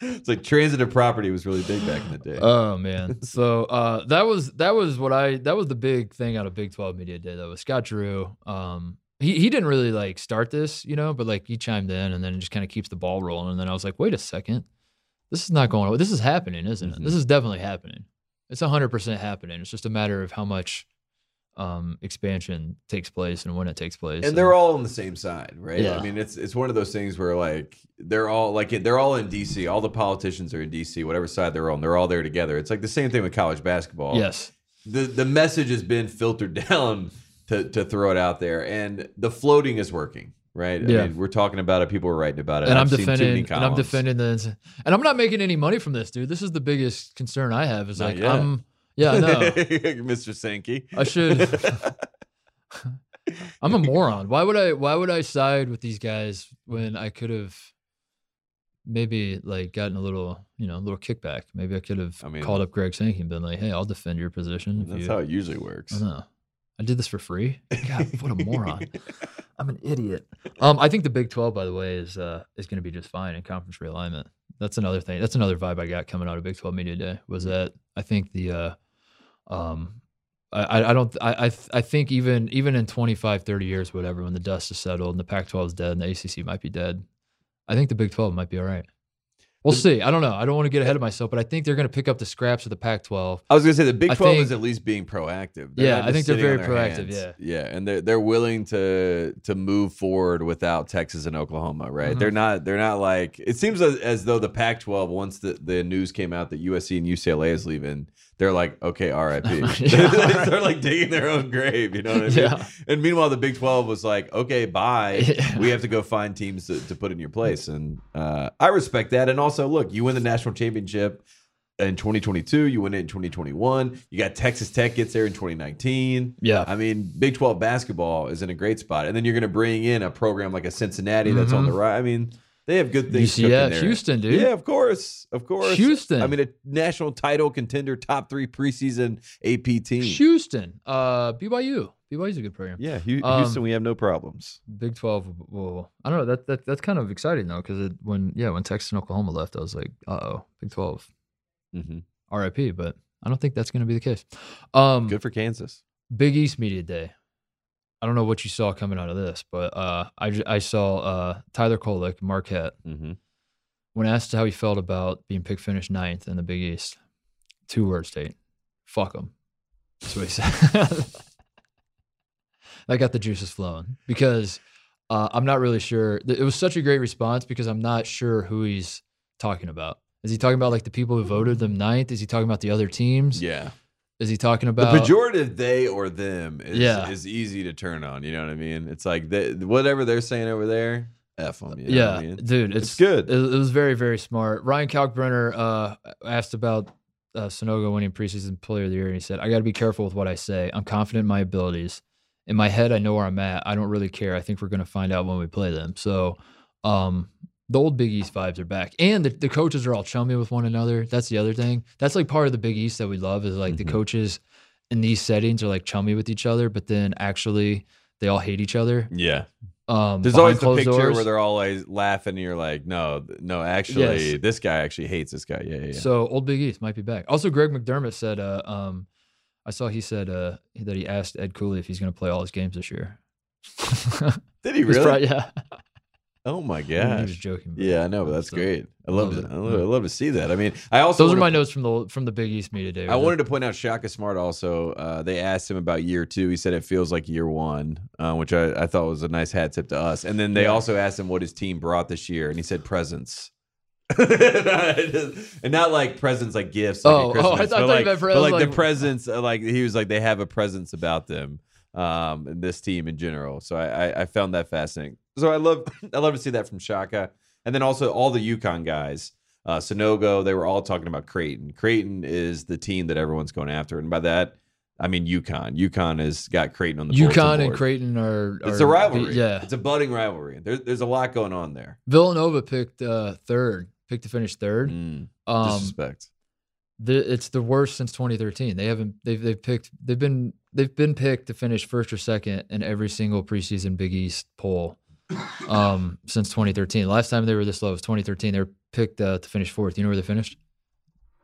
it's like transitive property was really big back in the day. Oh man. So uh, that was that was what I that was the big thing out of Big 12 Media Day though. Was Scott Drew. Um he, he didn't really like start this, you know, but like he chimed in and then it just kind of keeps the ball rolling. And then I was like, wait a second. This is not going on. This is happening, isn't it? Mhm. This is definitely happening. It's hundred percent happening. It's just a matter of how much um, expansion takes place and when it takes place. and they're all on the same side, right? Yeah. I mean, it's it's one of those things where like they're all like they're all in DC. All the politicians are in DC, whatever side they're on. They're all there together. It's like the same thing with college basketball. yes, the the message has been filtered down to to throw it out there, and the floating is working, right? I Yeah. mean, we're talking about it. People are writing about it. and I'm I've seen too many defending and I'm defending this, and I'm not making any money from this, dude. This is the biggest concern I have. Is Not like yet. I'm yeah I know Mr. Sankey. I should. I'm a moron. Why would I? Why would I side with these guys when I could have maybe like gotten a little, you know, a little kickback? Maybe I could have I mean- called up Greg Sankey and been like, "Hey, I'll defend your position." That's you, how it usually works. I know. I did this for free. God, what a moron! I'm an idiot. Um, I think the Big Twelve, by the way, is uh is going to be just fine in conference realignment. That's another thing. That's another vibe I got coming out of Big Twelve Media Day was that I think the uh, um, I I- don't I I, I think even even in 25, 30 years, whatever, when the dust is settled and the Pac-12 is dead and the ACC might be dead, I think the Big Twelve might be all right. We'll see. I don't know. I don't want to get ahead of myself, but I think they're going to pick up the scraps of the Pac-12. I was gonna say the Big I Twelve think- is at least being proactive. Yeah, I think they're very proactive, hands. yeah, and they're they're willing to to move forward without Texas and Oklahoma. Right? Mhm. They're not they're not like it seems as, as though the Pac-12 once the, the news came out that USC and UCLA is leaving, they're like okay, RIP. Yeah. they're like digging their own grave. You know what I mean? Yeah. And meanwhile, the Big 12 was like okay, bye. Yeah. We have to go find teams to, to put in your place, and uh, I respect that. And also, look, you win the national championship in 2022. You win it in 2021. You got Texas Tech gets there in 2019. Yeah. I mean, Big 12 basketball is in a great spot, and then you're going to bring in a program like a Cincinnati that's on the right. I mean, they have good things. UCF. Houston, dude. Yeah, of course, of course. Houston. I mean, a national title contender, top three preseason AP team. Houston, uh, BYU. BYU's a good program. Yeah, Um, Houston, we have no problems. Big Twelve. Well, I don't know. That, that that's kind of exciting though, because when yeah, when Texas and Oklahoma left, I was like, uh oh, Big Twelve, hmm RIP. But I don't think that's going to be the case. Um, Good for Kansas. Big East Media Day. I don't know what you saw coming out of this, but uh, I I saw uh, Tyler Kolek, Marquette, hmm when asked how he felt about being picked finished ninth in the Big East. Two words, state. Fuck him. That's what he said. that got the juices flowing because uh, I'm not really sure. It was such a great response because I'm not sure who he's talking about. Is he talking about like the people who voted them ninth? Is he talking about the other teams? Yeah. Is he talking about The pejorative they or them is, Yeah. is easy to turn on. You know what I mean? It's like they, whatever they're saying over there, F them. You know yeah, I mean? dude, it's, It's good. It, it was very, very smart. Ryan Kalkbrenner uh, asked about uh, Sanogo winning preseason player of the year, and he said, "I got to be careful with what I say. I'm confident in my abilities. In my head, I know where I'm at. I don't really care. I think we're going to find out when we play them." So, um, the old Big East vibes are back, and the, the coaches are all chummy with one another. That's the other thing. That's like part of the Big East that we love is like the Mhm. coaches in these settings are like chummy with each other, but then actually they all hate each other. Yeah. Um, There's always the picture doors. where they're always laughing and you're like, no, no, actually, Yes. this guy actually hates this guy. Yeah, yeah, yeah. So old Big East might be back. Also, Greg McDermott said, uh, um, I saw he said uh, that he asked Ed Cooley if he's going to play all his games this year. Did he really? prob- yeah. Oh my God! He was gosh. joking. Yeah, I know, but that's So, great. I love love it. it. I love, I love to see that. I mean, I also Those are my notes from the from the Big East media day. I wanted to point out Shaka Smart also. Uh, they asked him about year two. He said it feels like year one, uh, which I, I thought was a nice hat tip to us. And then they Yeah. also asked him what his team brought this year, and he said presents. and not like presents like gifts. Like Oh, oh, I thought- I thought you like, meant I like the like- presents. uh, Like he was like they have a presence about them. Um, and this team in general. So I, I, I found that fascinating. So I love I love to see that from Shaka, and then also all the UConn guys. Uh, Sanogo, they were all talking about Creighton. Creighton is the team that everyone's going after, and by that I mean UConn. UConn has got Creighton on the UConn and. Creighton are. It's a rivalry. Yeah. it's a budding rivalry. There, there's a lot going on there. Villanova picked uh, third, picked to finish third. Mm, Um, disrespect. the, it's the worst since 2013. They haven't. They've they've picked. They've been they've been picked to finish first or second in every single preseason Big East poll um, since 2013. Last time they were this low was 2013. They were picked uh, to finish fourth. You know where they finished?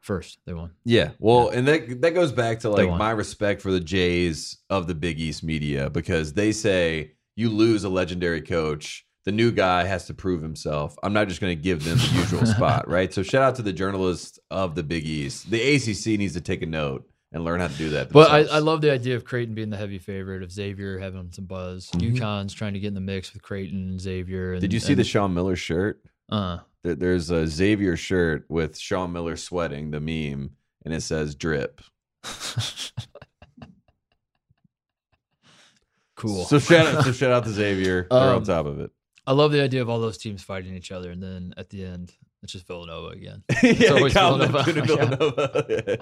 First. They won. Yeah, well, and that that goes back to like my respect for the Jays of the Big East media because they say you lose a legendary coach, the new guy has to prove himself. I'm not just going to give them the usual spot, right? So shout out to the journalists of the Big East. The ACC needs to take a note and learn how to do that. But I. I love the idea of Creighton being the heavy favorite, of Xavier having some buzz. Mhm. UConn's trying to get in the mix with Creighton and Xavier. And, Did you see and, the Sean Miller shirt? Uh, There- There's a Xavier shirt with Sean Miller sweating, the meme, and it says drip. cool. So shout out, so shout out to Xavier. They're on Um, top of it. I love the idea of all those teams fighting each other, and then at the end, it's just Villanova again. yeah, always Villanova. Villanova. Yeah,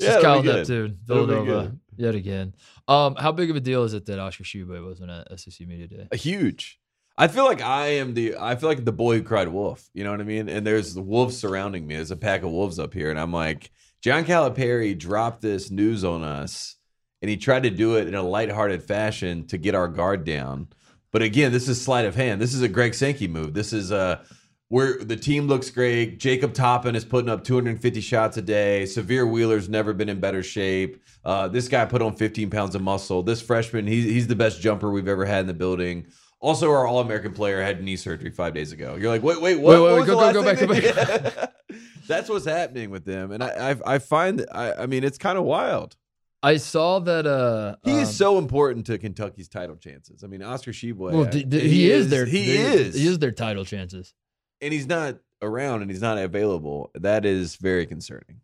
just it'll Kyle be good. Neptune, It'll be Villanova, yet again. Um, how big of a deal is it that Oscar Tshiebwe wasn't at SEC Media Day? A huge. I feel like I am the I feel like the boy who cried wolf. You know what I mean? And there's the wolves surrounding me. There's a pack of wolves up here, and I'm like, John Calipari dropped this news on us, and he tried to do it in a lighthearted fashion to get our guard down. But again, this is sleight of hand. This is a Greg Sankey move. This is a where the team looks great. Jacob Toppin is putting up 250 shots a day. Sahvir Wheeler's never been in better shape. Uh, this guy put on 15 pounds of muscle. This freshman, he's, he's the best jumper we've ever had in the building. Also, our All American player had knee surgery five days ago. You're like, wait, wait, what? Wait, wait, What go, go, go back, go back. That's what's happening with them, and I I, I find that I, I mean it's kind of wild. I saw that. Uh, He um, is so important to Kentucky's title chances. I mean, Oscar Tshiebwe. well. d- d- he, is their. He they- is. He is their title chances. And he's not around and he's not available. That is very concerning.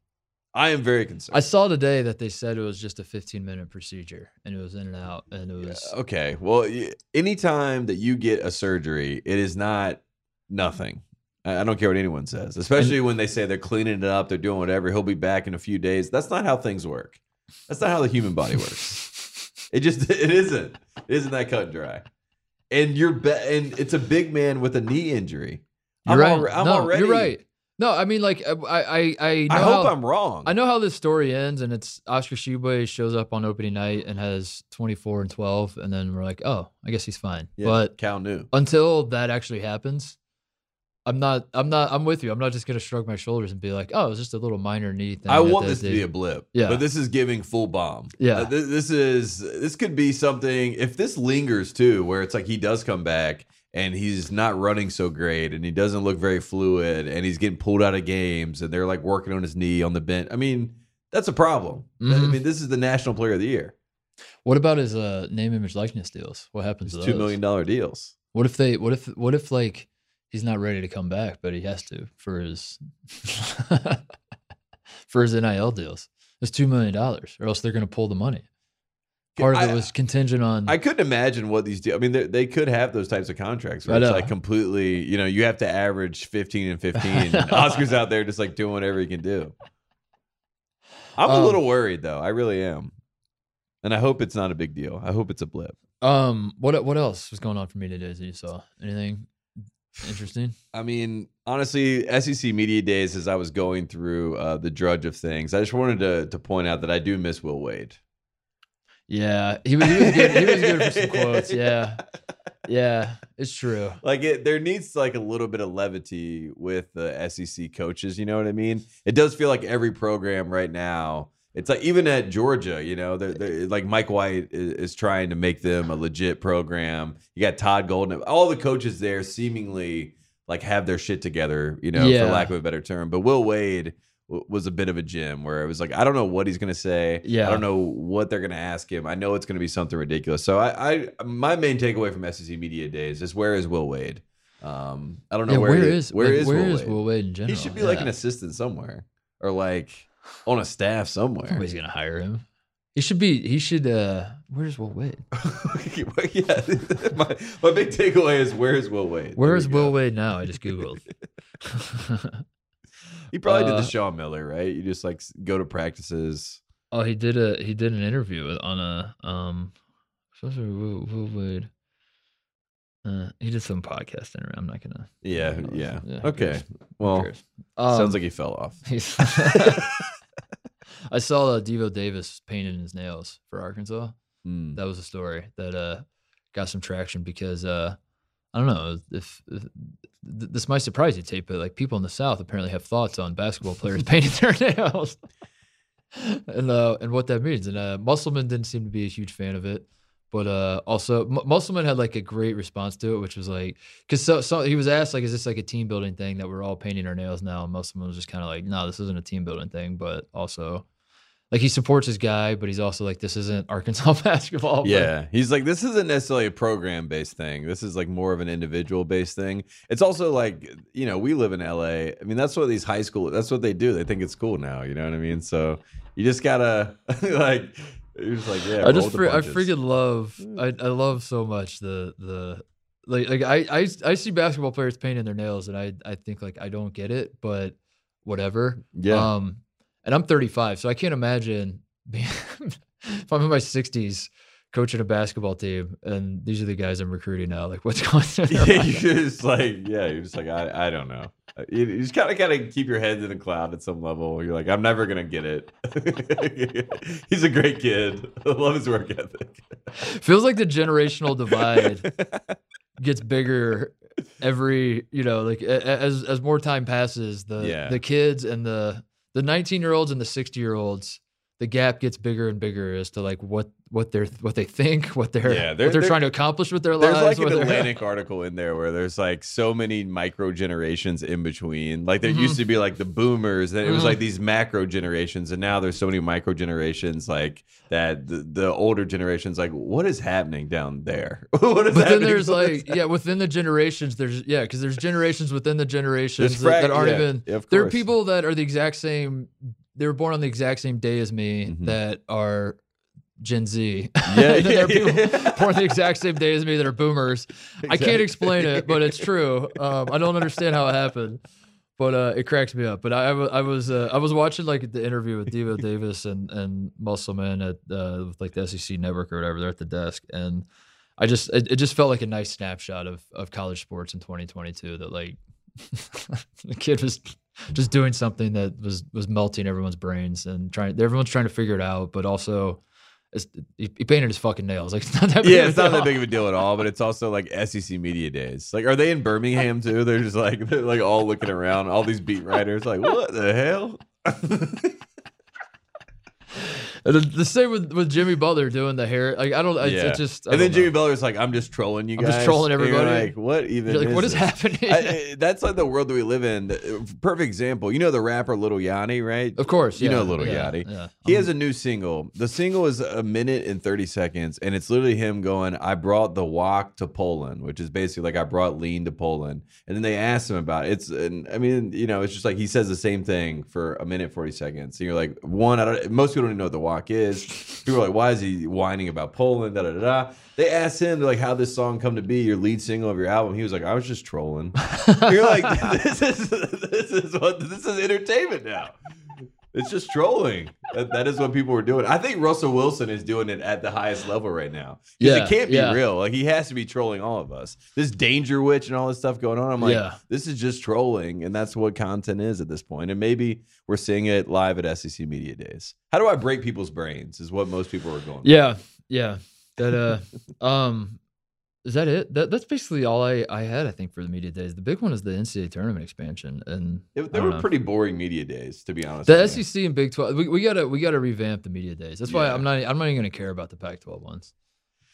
I am very concerned. I saw today that they said it was just a 15 minute procedure, and it was in and out, and it was. okay. Well, anytime that you get a surgery, it is not nothing. I don't care what anyone says, especially when they say they're cleaning it up, they're doing whatever. He'll be back in a few days. That's not how things work. That's not how the human body works. It just it isn't. It isn't that cut and dry. And you're be- and it's a big man with a knee injury. You're I'm, right. I'm no, already. You're right. No, I mean, like, I, I, I know I hope how, I'm wrong. I know how this story ends, and it's Oscar Tshiebwe shows up on opening night and has 24 and 12, and then we're like, oh, I guess he's fine. Yeah, But Cal knew. until that actually happens, I'm not, I'm not, I'm with you. I'm not just gonna shrug my shoulders and be like, oh, it's just a little minor knee thing. I want this to did." be a blip. Yeah. But this is giving full bomb. Yeah. Uh, thi- this is this could be something if this lingers too, where it's like he does come back and he's not running so great and he doesn't look very fluid and he's getting pulled out of games and they're like working on his knee on the bench. I mean, that's a problem. I Mhm. mean, this is the national player of the year. What about his uh, name, image, likeness deals? What happens to two those? million dollar deals. What if they? What if? What if like he's not ready to come back, but he has to for his for his NIL deals? It's two million dollars, or else they're going to pull the money. Part of I- it was contingent on. I couldn't imagine what these. De- I mean, they, they could have those types of contracts where it's like completely. You know, you have to average fifteen and fifteen. and Oscar's out there just like doing whatever he can do. I'm a Um, little worried though. I really am, and I hope it's not a big deal. I hope it's a blip. um, what what else was going on for me today? That you saw anything interesting? I mean, honestly, SEC media days as I was going through uh, the drudge of things, I just wanted to to point out that I do miss Will Wade. Yeah, he was, he was good. He was good for some quotes. Yeah, yeah, it's true. like it there needs like a little bit of levity with the SEC coaches, you know what I mean? It does feel like every program right now, it's like even at Georgia, you know, they're, they're like Mike White is, is trying to make them a legit program. You got Todd Golden, all the coaches there seemingly like have their shit together, you know, Yeah. for lack of a better term. But Will Wade was a bit of a gem where it was like I don't know what he's gonna say. Yeah. I don't know what they're gonna ask him. I know it's gonna be something ridiculous. So I, I my main takeaway from SEC media days is where is Will Wade? Um, I don't know Yeah, where where he- is where like, is where Will is Wade? Will Wade in general? He should be like an assistant somewhere or like on a staff somewhere. Nobody's gonna hire him. He should be. He should. uh Where's Will Wade? yeah, my, my big takeaway is where's Will Wade? Where's we go. Will Wade now? I just googled. He probably did Uh, the Sean Miller, right? You just like go to practices. oh, he did a he did an interview on a um. supposed to be Will, Will Wade. Uh, he did some podcast interview. I'm not gonna. Yeah, who yeah. Yeah, okay. Well. Um, sounds like he fell off. I saw uh, Devo Davis painted his nails for Arkansas. Hmm. That was a story that uh got some traction because uh I don't know if, if th- this might surprise you, Tate, but like people in the South apparently have thoughts on basketball players painting their nails and uh and what that means. And uh Musselman didn't seem to be a huge fan of it, But uh, also, M- Musselman had like a great response to it, which was like, because so, so he was asked like, "Is this like a team building thing that we're all painting our nails now?" And Musselman was just kind of like, "No, this isn't a team building thing." But also, like he supports his guy, but he's also like, "This isn't Arkansas basketball." but- Yeah, he's like, this isn't necessarily a program based thing. This is like more of an individual based thing. It's also like, you know, we live in LA. I mean, that's what these high school. That's what they do. They think it's cool now. You know what I mean? So you just gotta like, you're just like, yeah. I just fre- I freaking love I, I love so much the the like like I, I I see basketball players painting their nails and I I think like I don't get it but whatever Yeah. um and I'm 35 so I can't imagine being if I'm in my 60s coaching a basketball team and these are the guys I'm recruiting now like what's going on yeah, you're just like, yeah, you're just like, I, I don't know. Uh, You, you just kind of, kind of keep your head in the cloud at some level. You're like, I'm never gonna get it. He's a great kid. I love his work ethic. feels like the generational divide gets bigger every you know like as as more time passes the Yeah. the kids and the the 19 year olds and the 60 year olds the gap gets bigger and bigger as to like what what they're what they think what they're Yeah, they're- they're, they're- trying to accomplish with their There's lives like an Atlantic article in there where there's like so many micro generations in between. Like there Mhm. used to be like the boomers, then it was like these macro generations, and now there's so many micro generations like that. The, the older generations, like, what is happening down there? what is but then there's this like yeah within the generations there's yeah because there's generations within the generations There's that, that aren't yeah, even yeah, there are people that are the exact same they were born on the exact same day as me Mhm. that are Gen Z. Yeah, there are people born the exact same day as me that are boomers. I can't explain it, but it's true. Um, I don't understand how it happened, but uh, it cracks me up. But I, I I was uh, I was watching like the interview with Devo Davis and and Musselman at uh, with like the SEC network or whatever. They're at the desk, and I just it, it just felt like a nice snapshot of of college sports in 2022. That like the kid was just doing something that was was melting everyone's brains and trying everyone's trying to figure it out, but also. It's, he, he painted his fucking nails. Like it's not that big Yeah, it's not that big of a deal at all, but it's also like SEC media days. Like, are they in Birmingham too? They're just like they're like all looking around, all these beat writers, like, what the hell? The, same with, with Jimmy Butler doing the hair. Like I don't. It's, Yeah. it just. I and then Jimmy. Butler's like, I'm just trolling you I'm guys. just trolling And you're everybody. like, what even? You're like, what is this? happening? I, I- that's like the world that we live in. Perfect example. You know the rapper Little Yanni, right? of course, You yeah, know Little yeah, Yachty. Yeah. He has a new single. The single is a minute and 30 seconds, and it's literally him going, I brought the walk to Poland, which is basically like I brought lean to Poland. And then they asked him about it. It's, and I mean, you know, it's just like he says the same thing for a minute 40 seconds. And you're like, one, I don't, most people don't even know what the walk is. People are like, why is he whining about Poland? Da da da da. They asked him, like, how this song come to be, your lead single of your album. He was like, I was just trolling. you're like, this is, this is what, this is entertainment now. It's just trolling. That, that is what people were doing. I think Russell Wilson is doing it at the highest level right now. Yeah, it can't be yeah. real. Like he has to be trolling all of us. This danger witch and all this stuff going on. I'm like, Yeah. this is just trolling, and that's what content is at this point. And maybe we're seeing it live at SEC Media Days. How do I break people's brains? Is what most people are going. Yeah, yeah. That uh, um, is that it? That that's basically all I I had. I think for the media days. The big one is the NCAA tournament expansion, and They, they were know. pretty boring media days, to be honest. The you. SEC and Big Twelve. We, we gotta we gotta revamp the media days. That's why Yeah. I'm not I'm not even gonna care about the Pac-12 ones.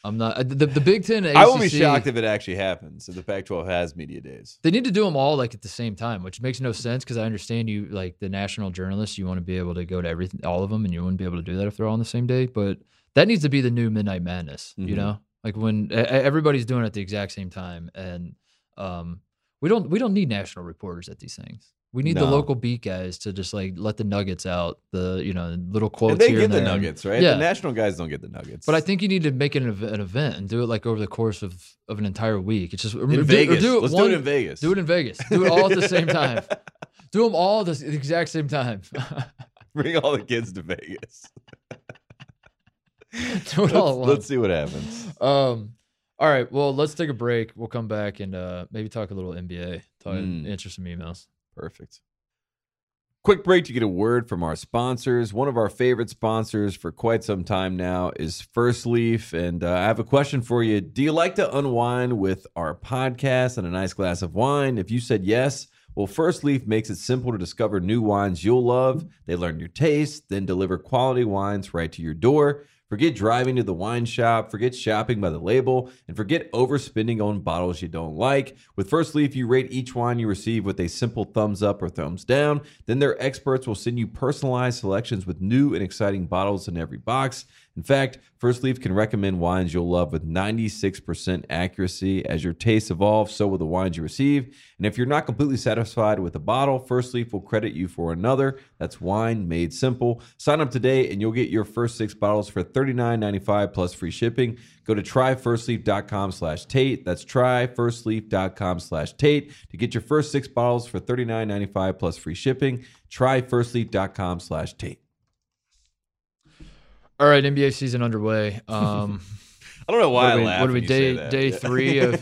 I'm not uh, the, the Big Ten. And I will be shocked if it actually happens. If the Pac-12 has media days. They need to do them all like at the same time, which makes no sense because I understand you like the national journalists. You want to be able to go to everything, all of them, and you wouldn't be able to do that if they're all on the same day. But that needs to be the new Midnight Madness. You Mhm. know, like when everybody's doing it at the exact same time, and um, we don't we don't need national reporters at these things. We need the local beat guys to just like let the nuggets out, the you know little quotes And they here get and the nuggets, right? Yeah. The national guys don't get the nuggets. But I think you need to make it an, an event and do it like over the course of, of an entire week. It's just in do, Vegas, do it let's one, do it in Vegas. do it in Vegas. Do it all at the same time. Do them all at the exact same time. Bring all the kids to Vegas. Do it all let's, at once. let's see what happens. Um, all right. Well, let's take a break. We'll come back and uh, maybe talk a little NBA. Talk, Mm. Answer some emails. Perfect. Quick break to get a word from our sponsors. One of our favorite sponsors for quite some time now is Firstleaf. And uh, I have a question for you. Do you like to unwind with our podcast and a nice glass of wine? If you said yes, well, Firstleaf makes it simple to discover new wines you'll love. They learn your taste, then deliver quality wines right to your door. Forget driving to the wine shop, forget shopping by the label, and forget overspending on bottles you don't like. With Firstleaf, you rate each wine you receive with a simple thumbs up or thumbs down. Then their experts will send you personalized selections with new and exciting bottles in every box. In fact, Firstleaf can recommend wines you'll love with 96% accuracy. As your tastes evolve, so will the wines you receive. And if you're not completely satisfied with a bottle, Firstleaf will credit you for another. That's wine made simple. Sign up today and you'll get your first six bottles for $39.95 plus free shipping. Go to tryfirstleaf.com slash Tate. That's tryfirstleaf.com slash Tate to get your first six bottles for $39.95 plus free shipping. Tryfirstleaf.com slash Tate. All right, NBA season underway. Um, I don't know why what I are we, laugh. what are we day day three of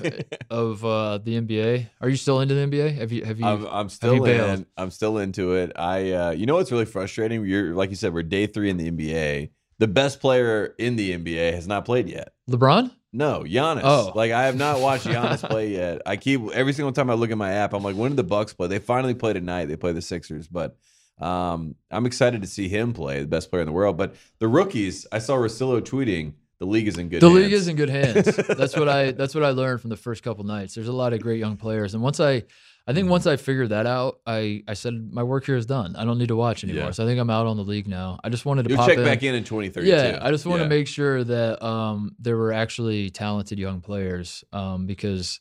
of uh, the NBA? Are you still into the NBA? Have you have you? I'm, I'm you still bailed? in. I'm still into it. I, uh, you know, what's really frustrating? You're like you said, we're day three in the NBA. The best player in the NBA has not played yet. LeBron? No, Giannis. Oh. Like I have not watched Giannis play yet. I keep every single time I look at my app, I'm like, when did the Bucks play? They finally play tonight. They play the Sixers, but um, I'm excited to see him play, the best player in the world. But the rookies, I saw Rosillo tweeting, the league is in good. the hands. league is in good hands. that's what I that's what I learned from the first couple nights. There's a lot of great young players, and once I, I think once I figured that out, I I said my work here is done. I don't need to watch anymore. Yeah. So I think I'm out on the league now. I just wanted to check in. back in in 2032. Yeah, I just want Yeah. to make sure that um, there were actually talented young players um, because,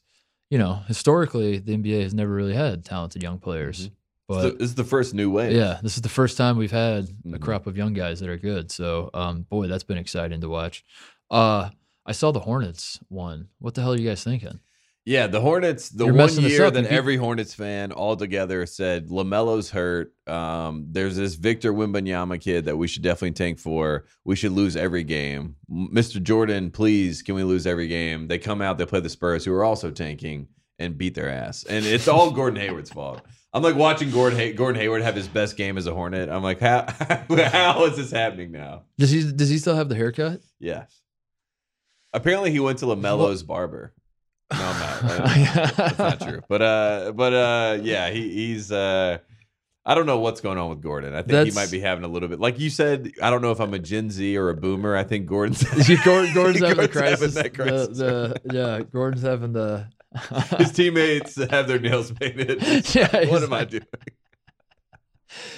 you know, historically the NBA has never really had talented young players. It's But this is the first new wave. yeah, this is the first time we've had a Mhm. crop of young guys that are good. So, um, boy, that's been exciting to watch. Uh, I saw the Hornets won. What the hell are you guys thinking? Yeah, the Hornets, the You're one year that every Hornets fan all together said LaMelo's hurt. Um, there's this Victor Wembanyama kid that we should definitely tank for. We should lose every game. Mr. Jordan, please, can we lose every game? They come out, they play the Spurs, who are also tanking, and beat their ass. And it's all Gordon Hayward's fault. I'm like watching Gordon, Hay- Gordon Hayward have his best game as a Hornet. I'm like, how, how is this happening now? Does he does he still have the haircut? Yes. Apparently, he went to LaMelo's barber. No, I'm not. Uh, That's not true. But uh, but uh, yeah, he, he's uh, I don't know what's going on with Gordon. I think he might be having a little bit, like you said. I don't know if I'm a Gen Z or a Boomer. I think Gordon's Gordon, Gordon's having Gordon's having crisis. that crisis. The, the, yeah, Gordon's having the. His teammates have their nails painted. Yeah, what am I doing?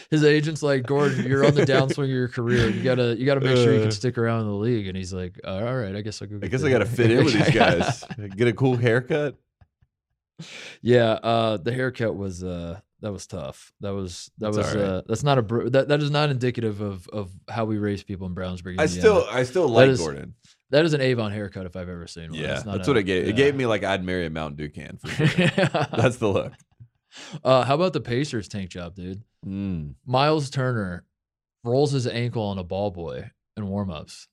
his agent's like, Gordon, you're on the downswing of your career. You gotta you gotta make sure you Uh. can stick around in the league. And he's like, all right, I guess I'll go. I guess I got to fit in with these guys. Get a cool haircut. yeah, uh, the haircut was uh, that was tough. That was that That's was all right. uh, that's not a that that is not indicative of of how we raise people in Brownsburg. I still, I still like is- Gordon. That is an Avon haircut if I've ever seen one. Yeah, It's not that's a- what it gave. It gave me like I'd marry a Mountain Dew can. For sure. that's the look. uh, how about the Pacers tank job, dude? Mm. Miles Turner rolls his ankle on a ball boy in warmups,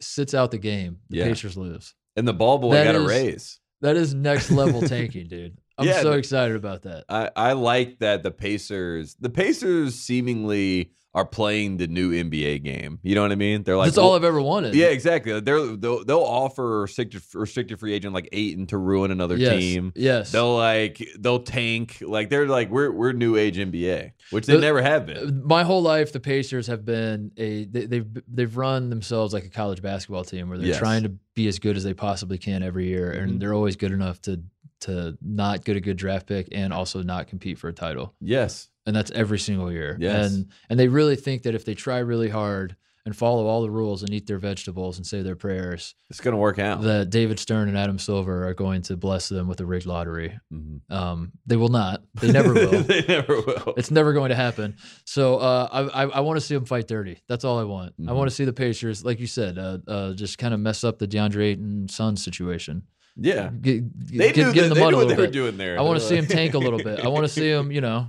sits out the game. The Yeah. Pacers lose. And the ball boy That got a raise. That is next level tanking, dude. I'm Yeah, so excited about that. I, I like that the Pacers, the Pacers seemingly are playing the new NBA game. You know what I mean? They're like, That's all I've ever wanted. yeah, exactly. They're they'll, they'll offer restricted restricted free agent like Ayton to ruin another yes. team. Yes. They'll like they'll tank like they're like we're we're new age NBA, which they The- never have been. My whole life, the Pacers have been a they, they've they've run themselves like a college basketball team where they're Yes. trying to be as good as they possibly can every year, and Mhm. they're always good enough to to not get a good draft pick and also not compete for a title. Yes, and that's every single year. Yes. And and they really think that if they try really hard and follow all the rules and eat their vegetables and say their prayers, it's gonna work out. that David Stern and Adam Silver are going to bless them with a rigged lottery. Mhm. Um, they will not. They never will. they never will. it's never going to happen. So uh, I I, I want to see them fight dirty. That's all I want. I Mhm. want to see the Pacers, like you said, uh, uh, just kind of mess up the DeAndre Ayton Suns situation. Yeah, Get, they get, get in the mud a little they bit. doing there. I want to see him tank a little bit. I want to see him, you know,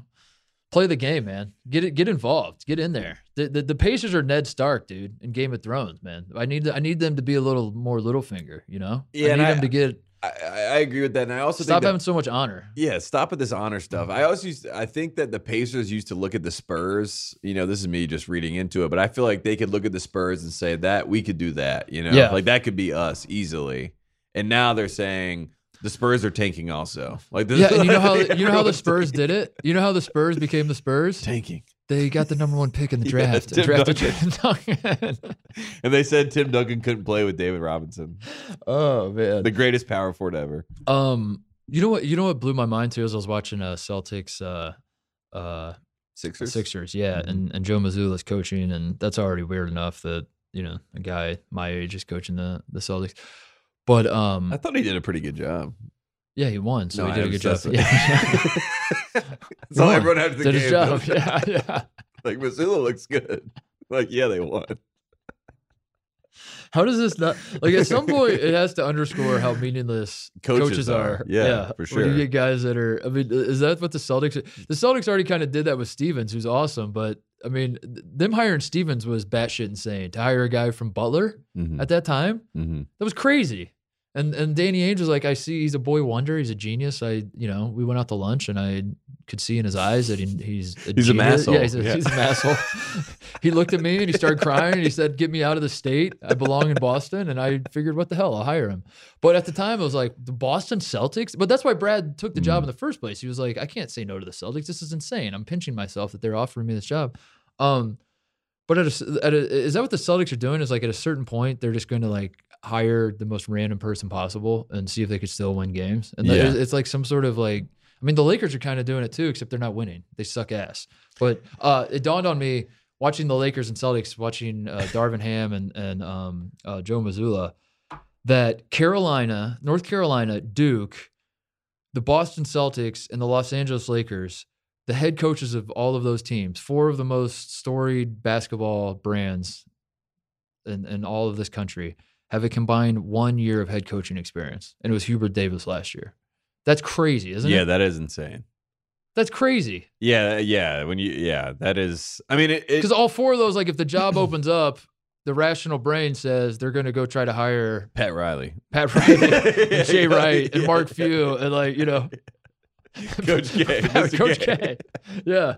play the game, man. Get it, get involved, get in there. The, the the Pacers are Ned Stark, dude, in Game of Thrones, man. I need I need them to be a little more Littlefinger, you know. Yeah, I need I- them to get I, I I agree with that, and I also stop think that- having so much honor. Yeah, stop with this honor stuff. I also used I think that the Pacers used to look at the Spurs. You know, this is me just reading into it, but I feel like they could look at the Spurs and say that we could do that. You know, Yeah. like that could be us easily. And now they're saying the Spurs are tanking also. Like this, Yeah, and you know how you know how the Spurs did it. You know how the Spurs became the Spurs. tanking. they got the number one pick in the Yeah, draft. Tim drafted Duncan. Tim Duncan. And they said Tim Duncan couldn't play with David Robinson, oh man. the greatest power forward ever. Um, you know what? You know what blew my mind too as I was watching uh, Celtics, uh, uh, Sixers. Sixers, yeah, Mhm. and and Joe Mazzulla's coaching, and that's already weird enough that you know a guy my age is coaching the the Celtics. But um, I thought he did a pretty good job. yeah, he won, so No, he did I a good job. Yeah. That's all everyone after the did game. job. Yeah, yeah. Like Mazzulla looks good. Like yeah, they won. How does this not like at some point it has to underscore how meaningless Coaches coaches, are. are. Yeah, for When you get guys that are I mean, is that what the Celtics the Celtics already kind of did that with Stevens, who's awesome, but I mean, them hiring Stevens was batshit insane. To hire a guy from Butler Mhm, at that time, mhm. that was crazy. And and Danny Ainge was like, I see he's a boy wonder, he's a genius. I you know, we went out to lunch and I could see in his eyes that he, he's a He's a. Yeah, he's a, Yeah. he's a masshole. he looked at me and he started crying and he said, "Get me out of the state. I belong in Boston." And I figured, what the hell, I'll hire him. But at the time, it was like the Boston Celtics. But that's why Brad took the job Mm. in the first place. He was like, I can't say no to the Celtics. This is insane. I'm pinching myself that they're offering me this job. Um, but at a, at a, is that what the Celtics are doing? Is like at a certain point they're just going to like hire the most random person possible and see if they could still win games. And Yeah. it's, it's like some sort of like I mean the Lakers are kind of doing it too, except they're not winning. They suck ass. But uh, it dawned on me watching the Lakers and Celtics, watching uh, Darvin Ham and and um, uh, Joe Mazzulla, that Carolina, North Carolina, Duke, the Boston Celtics, and the Los Angeles Lakers the head coaches of all of those teams, four of the most storied basketball brands in, in all of this country, have a combined one year of head coaching experience. And it was Hubert Davis last year. That's crazy, isn't Yeah, it? Yeah, that is insane. That's crazy. Yeah, yeah. When you, yeah, that is. I mean, Because all four of those, like if the job opens up, the rational brain says they're going to go try to hire Pat Riley, Pat Wright and Jay Wright and Mark Few and like, you know, Coach K, Coach K. K. Yeah.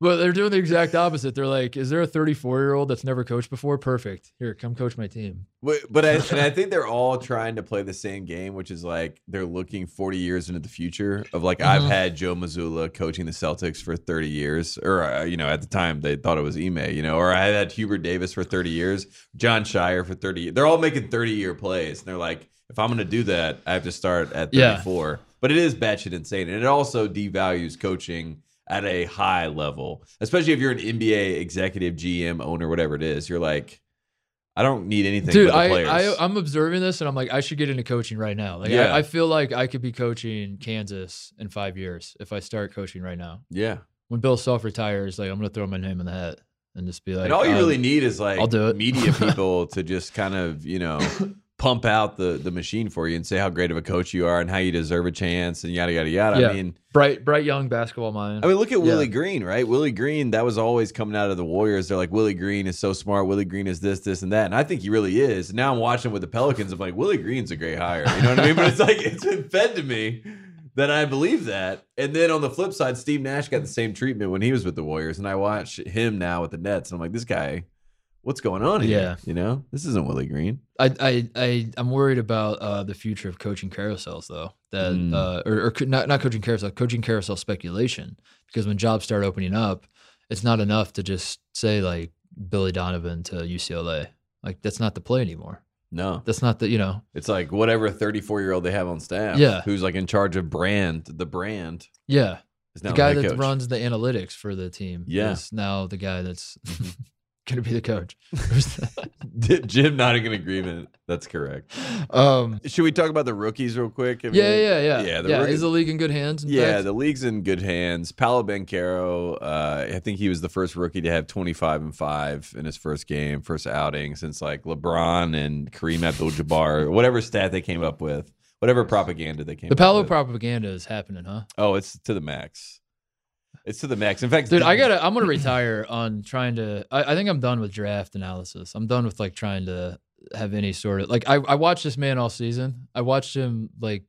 But they're doing the exact opposite. They're like, is there a 34 year old that's never coached before? Perfect. Here, come coach my team. But, but I, and I think they're all trying to play the same game, which is like they're looking 40 years into the future. Of like, I've Mhm. had Joe Mazzulla coaching the Celtics for 30 years, or uh, you know, at the time they thought it was Ime, you know, or I had Hubert Davis for 30 years, Jon Scheyer for 30. years. They're all making 30 year plays, and they're like, if I'm going to do that, I have to start at Yeah. 34. But it is batshit insane, and it also devalues coaching at a high level, especially if you're an NBA executive, GM, owner, whatever it is. You're like. I don't need anything Dude, but the I, players. I, I'm observing this and I'm like, I should get into coaching right now. Like, Yeah. I, I feel like I could be coaching Kansas in five years if I start coaching right now. yeah. When Bill Self retires, like, I'm going to throw my name in the hat and just be like, and all you uh, really need is like I'll do it. media people to just kind of, you know, pump out the the machine for you and say how great of a coach you are and how you deserve a chance and yada yada yada. Yeah. I mean, bright, bright young basketball mind. I mean, look at Yeah. Willie Green, right? Willie Green, that was always coming out of the Warriors. They're like, Willie Green is so smart. Willie Green is this, this, and that. And I think he really is. Now I'm watching with the Pelicans. I'm like, Willie Green's a great hire. You know what I mean? But it's like, it's been fed to me that I believe that. And then on the flip side, Steve Nash got the same treatment when he was with the Warriors. And I watch him now with the Nets. And I'm like, this guy, what's going on here? Yeah. You know, this isn't Willie Green. I, I, I, I'm worried about uh, the future of coaching carousels, though. That, Mm. uh, or, or not, not coaching carousel, coaching carousel speculation. Because when jobs start opening up, it's not enough to just say like Billy Donovan to UCLA. Like that's not the play anymore. No, That's not the, you know, it's like whatever 34 year old they have on staff. Yeah. Who's like in charge of brand, the brand. yeah. The guy that coach. runs the analytics for the team Yeah. is now the guy that's going to be the coach. Jim nodding in agreement. That's correct. um, Should we talk about the rookies real quick? I yeah, mean, yeah, yeah. Yeah, the yeah. rookie- Is the league in good hands? in Yeah, fact? the league's in good hands. Paolo Banchero, uh, I think he was the first rookie to have 25 and 5 in his first game, first outing since like LeBron and Kareem Abdul-Jabbar, whatever stat they came up with, whatever propaganda they came up with. the up Paolo propaganda is happening, huh? Oh, it's to the max. It's to the max. In fact, Dude, I gotta. I'm gonna retire on trying to. I, I think I'm done with draft analysis. I'm done with like trying to have any sort of like. I I watched this man all season. I watched him like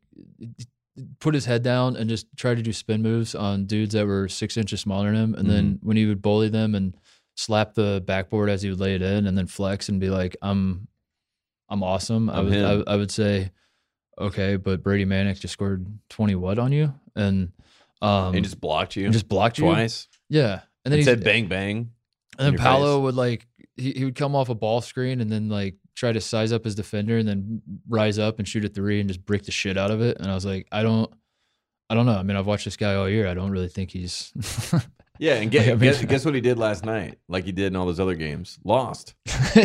put his head down and just try to do spin moves on dudes that were six inches smaller than him. And then Mm-hmm. when he would bully them and slap the backboard as he would lay it in, and then flex and be like, "I'm, I'm awesome." I I'm would. I, I would say, okay, but Brady Manek just scored 20 what on you, and um, and just blocked you and just blocked you. twice. Yeah. and then he said bang bang. and then your Paolo face. would like he, he would come off a ball screen and then like try to size up his defender and then rise up and shoot a three and just break the shit out of it. And I was like, I don't, I don't know. I mean, I've watched this guy all year. I don't really think he's. Yeah, and get, Like, I mean- guess, guess what he did last night? Like he did in all those other games. Lost.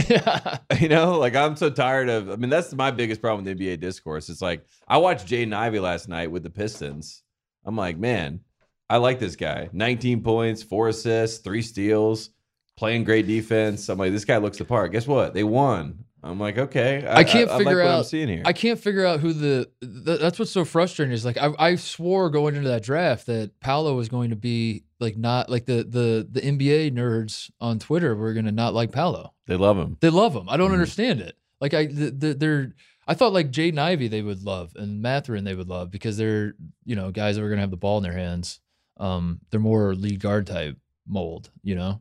yeah. You know, like I'm so tired of. I mean, that's my biggest problem with the NBA discourse. It's like I watched Jaden Ivey last night with the Pistons. I'm like, man, I like this guy. 19 points, four assists, three steals, playing great defense. I'm like, this guy looks the part. Guess what? They won. I'm like, okay. I can't I, figure like what I'm seeing here. I can't figure out who the. Th- that's what's so frustrating is like I, I swore going into that draft that Paolo was going to be like not like the the the NBA nerds on Twitter were going to not like Paolo. they love him. They love him. I don't Mhm. understand it. Like I, the, the, they're. I thought like Jaden Ivey they would love and Mathurin they would love because they're you know guys that are gonna have the ball in their hands. Um, they're more lead guard type mold, you know,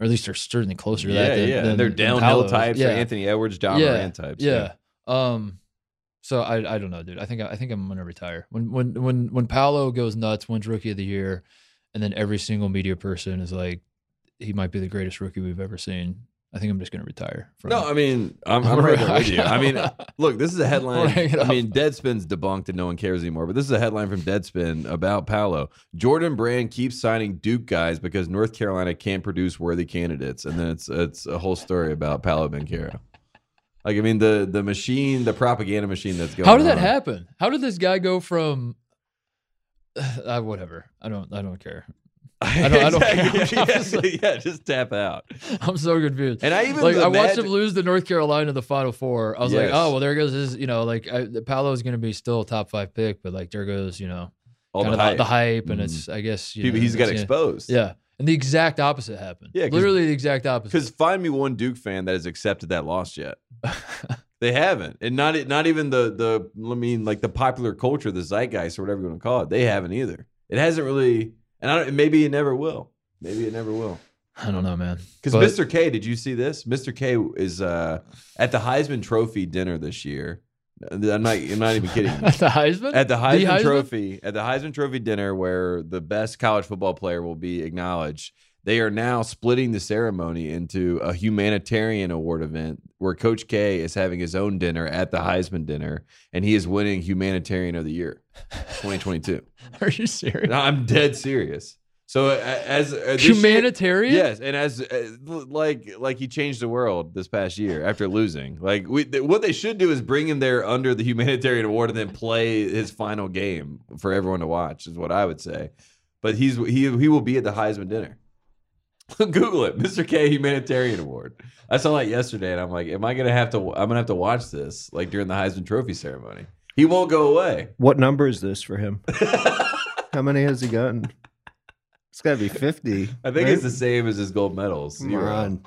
or at least they're certainly closer to Yeah, that. Than, yeah. than- they're downhill types. Yeah, Anthony Edwards, John Yeah, Moran types. yeah. Um, so I, I don't know, dude. I think I think I'm gonna retire when when when when Paolo goes nuts, wins Rookie of the Year, and then every single media person is like, he might be the greatest rookie we've ever seen. I think I'm just gonna retire. From No, I mean, I'm, I'm I'm right there with you. I mean, look, this is a headline. I mean, Deadspin's debunked and no one cares anymore, but this is a headline from Deadspin about Paolo. Jordan Brand keeps signing Duke guys because North Carolina can't produce worthy candidates. And then it's it's a whole story about Paolo Banchero. Like, I mean, the the machine, the propaganda machine that's going How did that on. happen? How did this guy go from? Uh, whatever. I don't. I don't care. I don't- I don't. Exactly. yeah, yeah, just tap out. I'm so confused. And I even like I watched him lose to North Carolina in the Final Four. I was like, oh well, there goes his. You know, like I, is going to be still a top five pick, but like there goes you know all the hype. the hype, and Mhm. it's I guess you People- know, he's got exposed. Yeah, and the exact opposite happened. Yeah, literally the exact opposite. Because find me one Duke fan that has accepted that loss yet. They haven't, and not not even the the I mean like the popular culture, the zeitgeist, or whatever you want to call it. They haven't either. It hasn't really, and I don't, maybe it never will. Maybe it never will. I don't know, man. Because Mr. K, did you see this? Mr. K is uh, at the Heisman Trophy dinner this year. I'm not. I'm not even kidding. At the Heisman. At the Heisman, Heisman? Trophy, at the Heisman Trophy dinner, where the best college football player will be acknowledged, they are now splitting the ceremony into a humanitarian award event where Coach K is having his own dinner at the Heisman dinner, and he is winning Humanitarian of the Year, 2022. Are you serious? I'm dead serious. So as uh, this year- Humanitarian. Yes, and as uh, like like he changed the world this past year after losing. Like we, th- what they should do is bring him there under the humanitarian award and then play his final game for everyone to watch. Is what I would say. But he's he he will be at the Heisman dinner. Google it, Mr. K Humanitarian Award. I saw that yesterday, and I'm like, am I gonna have to? I'm gonna have to watch this like during the Heisman Trophy ceremony. He won't go away. What number is this for him? How many has he gotten? It's got to be 50. I think right? it's the same as his gold medals. Come Zero. on.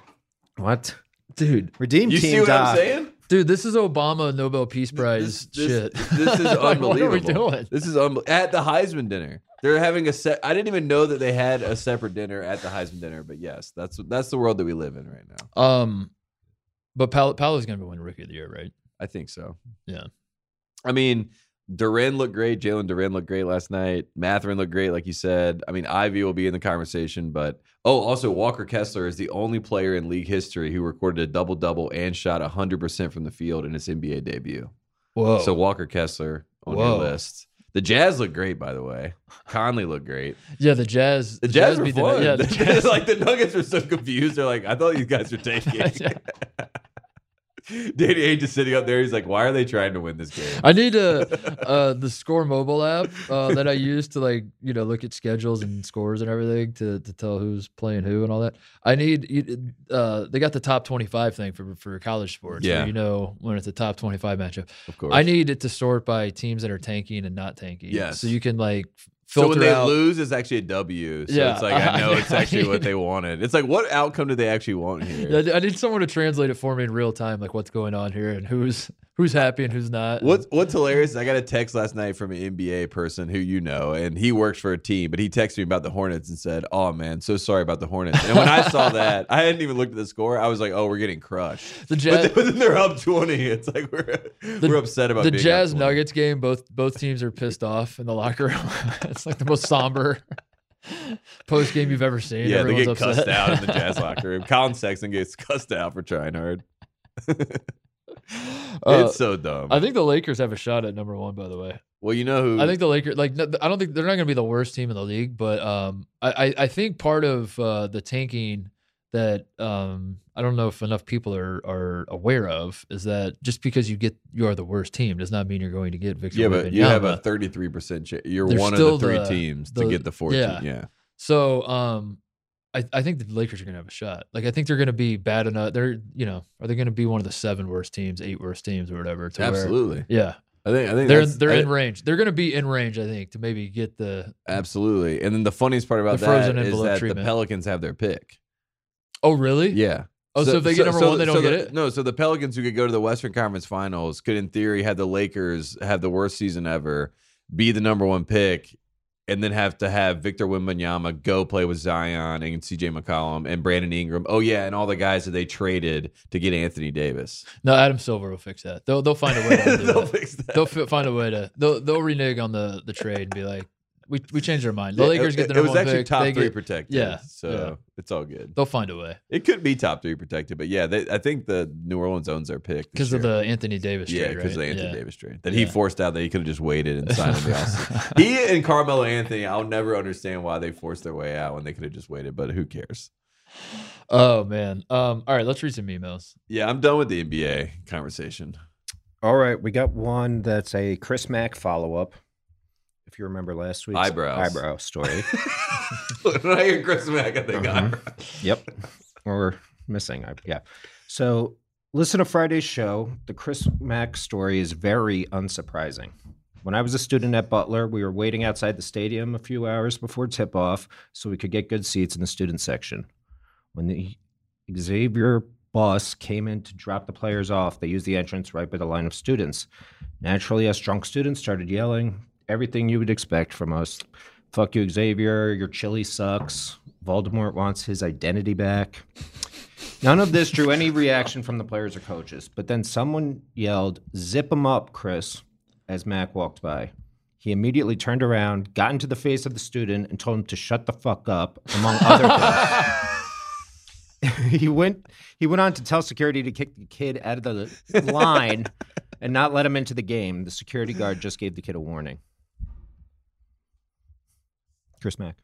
What? dude, Redeem You team see what I'm saying? dude, this is Obama Nobel Peace Prize this, shit. This is Like, unbelievable. what are we doing? This is unbe- at the Heisman dinner. They're having a set. I didn't even know that they had a separate dinner at the Heisman dinner. But yes, that's that's the world that we live in right now. Um, but Pal- Paolo's gonna be win Rookie of the Year, right? I think so. Yeah. I mean, Duren looked great. Jalen Duren looked great last night. Mathurin looked great, like you said. I mean, Ivey will be in the conversation, but oh, also Walker Kessler is the only player in league history who recorded a double double and shot hundred percent from the field in his NBA debut. Whoa. So Walker Kessler on Whoa. your list. The Jazz look great, by the way. Conley looked great. yeah, the Jazz. The Jazz, were beat fun. The, yeah, the Jazz. like the Nuggets were so confused. They're like, I thought you guys were taking. Danny Ainge just sitting up there. He's like, why are they trying to win this game? I need uh, uh the Score mobile app uh, that I use to like you know look at schedules and scores and everything to to tell who's playing who and all that. I need uh they got the top twenty five thing for for college sports. Yeah. you know when it's a top twenty five matchup. Of course. I need it to sort by teams that are tanking and not tanking. Yeah, so you can like so when they out. lose, it's actually a W. So Yeah. it's like I know it's actually what they wanted. It's like what outcome do they actually want here? Yeah, I need someone to translate it for me in real time, like what's going on here and who's who's happy and who's not. What's what's hilarious is I got a text last night from an NBA person who you know, and he works for a team, but he texted me about the Hornets and said, "Oh man, so sorry about the Hornets." And when I saw that, I hadn't even looked at the score. I was like, "Oh, we're getting crushed." the Jazz, but then they're up twenty. It's like we're we're upset about the Jazz 20. Nuggets game? Both both teams are pissed off in the locker room. it's like the most somber. post game you've ever seen. Yeah, they get Everyone's cussed out in the Jazz locker room. Collin Sexton gets cussed out for trying hard. Uh, it's so dumb. I think the Lakers have a shot at number one. By the way, well, you know who? I think the Lakers like no- I don't think they're not going to be the worst team in the league, but um, I I, I think part of uh, the tanking that um I don't know if enough people are are aware of is that just because you get you are the worst team does not mean you're going to get Victor. yeah, but you have a Wembanyama. thirty-three percent chance. You're They're one of still the three the- teams the- to get the fourteen. yeah. Yeah. So um, I, I think the Lakers are going to have a shot. Like I think they're going to be bad enough. They're you know are they going to be one of the seven worst teams, eight worst teams, or whatever? To where- absolutely. yeah, I think. I think they're they're I- in range. They're going to be in range. I think to maybe get the. Absolutely. And then the funniest part about The that is that treatment. the Pelicans have their pick. Oh really? Yeah. Oh, so, if they get number one, they don't so get it. No, so the Pelicans who could go to the Western Conference Finals could, in theory, have the Lakers have the worst season ever, be the number one pick, and then have to have Victor Wembanyama go play with Zion and C.J. McCollum and Brandon Ingram. Oh yeah, and all the guys that they traded to get Anthony Davis. No, Adam Silver will fix that. They'll they'll find a way to They'll that. fix that. They'll fi- find a way to they'll they'll renege on the the trade and be like, we we changed our mind. The Yeah, Lakers it, get the it was one actually pick. top they three get- protected. yeah, so yeah. it's all good. They'll find a way It could be top three protected, but yeah, they, I think the New Orleans owns their pick because of the Anthony Davis trade. Yeah, because right? of the Anthony Yeah. Davis trade that he forced out that he could have just waited and signed him the. He and Carmelo Anthony, I'll never understand why they forced their way out when they could have just waited, but who cares? Oh man. Um. All right. Let's read some emails. Yeah, I'm done with the NBA conversation. All right, we got one that's a Chris Mack follow up. If you remember last week's Eyebrows. eyebrow story. when I hear Chris Mack, I think Uh-huh. I- Yep. Or missing. I- Yeah. So listen to Friday's show. The Chris Mack story is very unsurprising. When I was a student at Butler, we were waiting outside the stadium a few hours before tip off so we could get good seats in the student section. When the Xavier bus came in to drop the players off, they used the entrance right by the line of students. Naturally, us drunk students started yelling everything you would expect from us. Fuck you, Xavier. Your chili sucks. Voldemort wants his identity back. None of this drew any reaction from the players or coaches, but then someone yelled, Zip him up, Chris, as Mack walked by. He immediately turned around, got into the face of the student, and told him to shut the fuck up, among other things. he went he went on to tell security to kick the kid out of the line and not let him into the game. The security guard just gave the kid a warning. Chris Mack.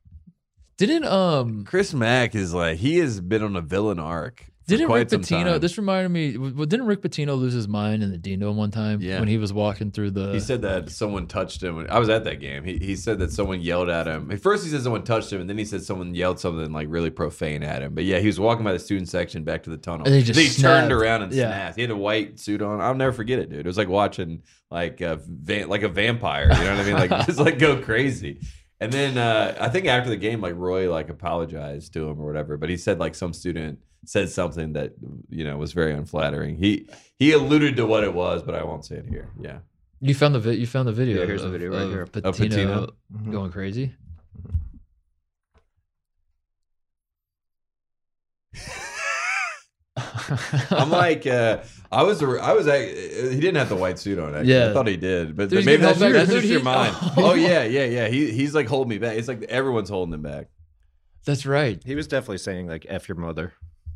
Didn't um Chris Mack is like he has been on a villain arc. Didn't Rick some Pitino? This reminded me. w- w- Didn't Rick Pitino lose his mind in the Dino one time Yeah. when he was walking through the? He said that someone touched him. I was at that game. He, he said that someone yelled at him. At first, he said someone touched him, and then he said someone yelled something like really profane at him. But yeah, he was walking by the student section back to the tunnel. And he just Then turned around and Yeah. snapped. He had a white suit on. I'll never forget it, dude. It was like watching like a va- like a vampire. You know what I mean? Like just like go crazy. And then uh, I think after the game, like Roy like apologized to him or whatever. But he said like some student said something that you know was very unflattering. He he alluded to what it was, but I won't say it here. Yeah. you found the vi- you found the video. Yeah, here's the video right of here. Of Pitino, Pitino? going crazy. I'm like, uh, I was, I was, uh, he didn't have the white suit on. Actually. Yeah. I thought he did, but Dude, maybe that's, getting that's just Dude, your mind. Oh. yeah, yeah, yeah. He, he's like holding me back. It's like everyone's holding him back. That's right. He was definitely saying like "f your mother."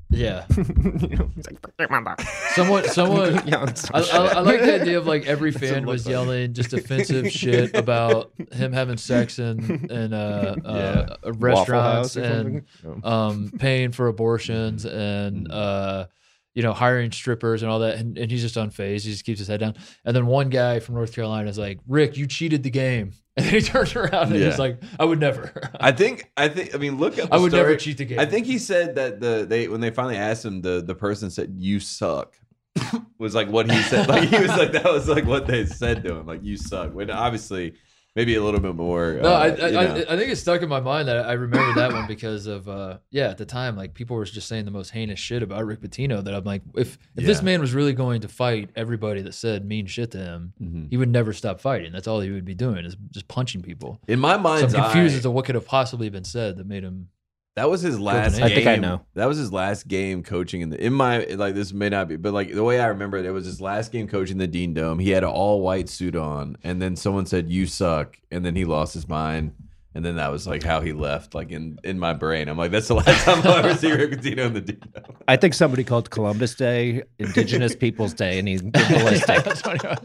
Yeah. he's like "Fuck your mother." Someone, someone. Yelling I. I, I like the idea of like every fan was looks like. yelling just offensive shit about him having sex in in uh, uh, Yeah. Waffle restaurants and? Um, paying for abortions and uh, you know hiring strippers and all that, and, and he's just unfazed. He just keeps his head down. And then one guy from North Carolina is like, "Rick, you cheated the game," and then he turns around and Yeah. he's like, "I would never. I think, I think, I mean, look at. I would never cheat the game." I think he said that the they when they finally asked him, the the person said, "You suck." was like what he said. Like he was like that was like what they said to him. Like you suck. When obviously maybe a little bit more. No, uh, I, I, you know. I, I think it's stuck in my mind that I remember that one because of uh, yeah at the time like people were just saying the most heinous shit about Rick Pitino that I'm like if if this man was really going to fight everybody that said mean shit to him Mhm. he would never stop fighting that's all he would be doing is just punching people in my so I'm confused eye, as to what could have possibly been said that made him That was his last. I game. think I know. That was his last game coaching in the. In my like this may not be, but like the way I remember it, it was his last game coaching the Dean Dome. He had an all white suit on, and then someone said "You suck," and then he lost his mind, And then that was like how he left, like in, in my brain. I'm like, that's the last time I'll ever see Rick Pitino in the Dino. I think somebody called Columbus Day Indigenous Peoples Day, and he's ballistic.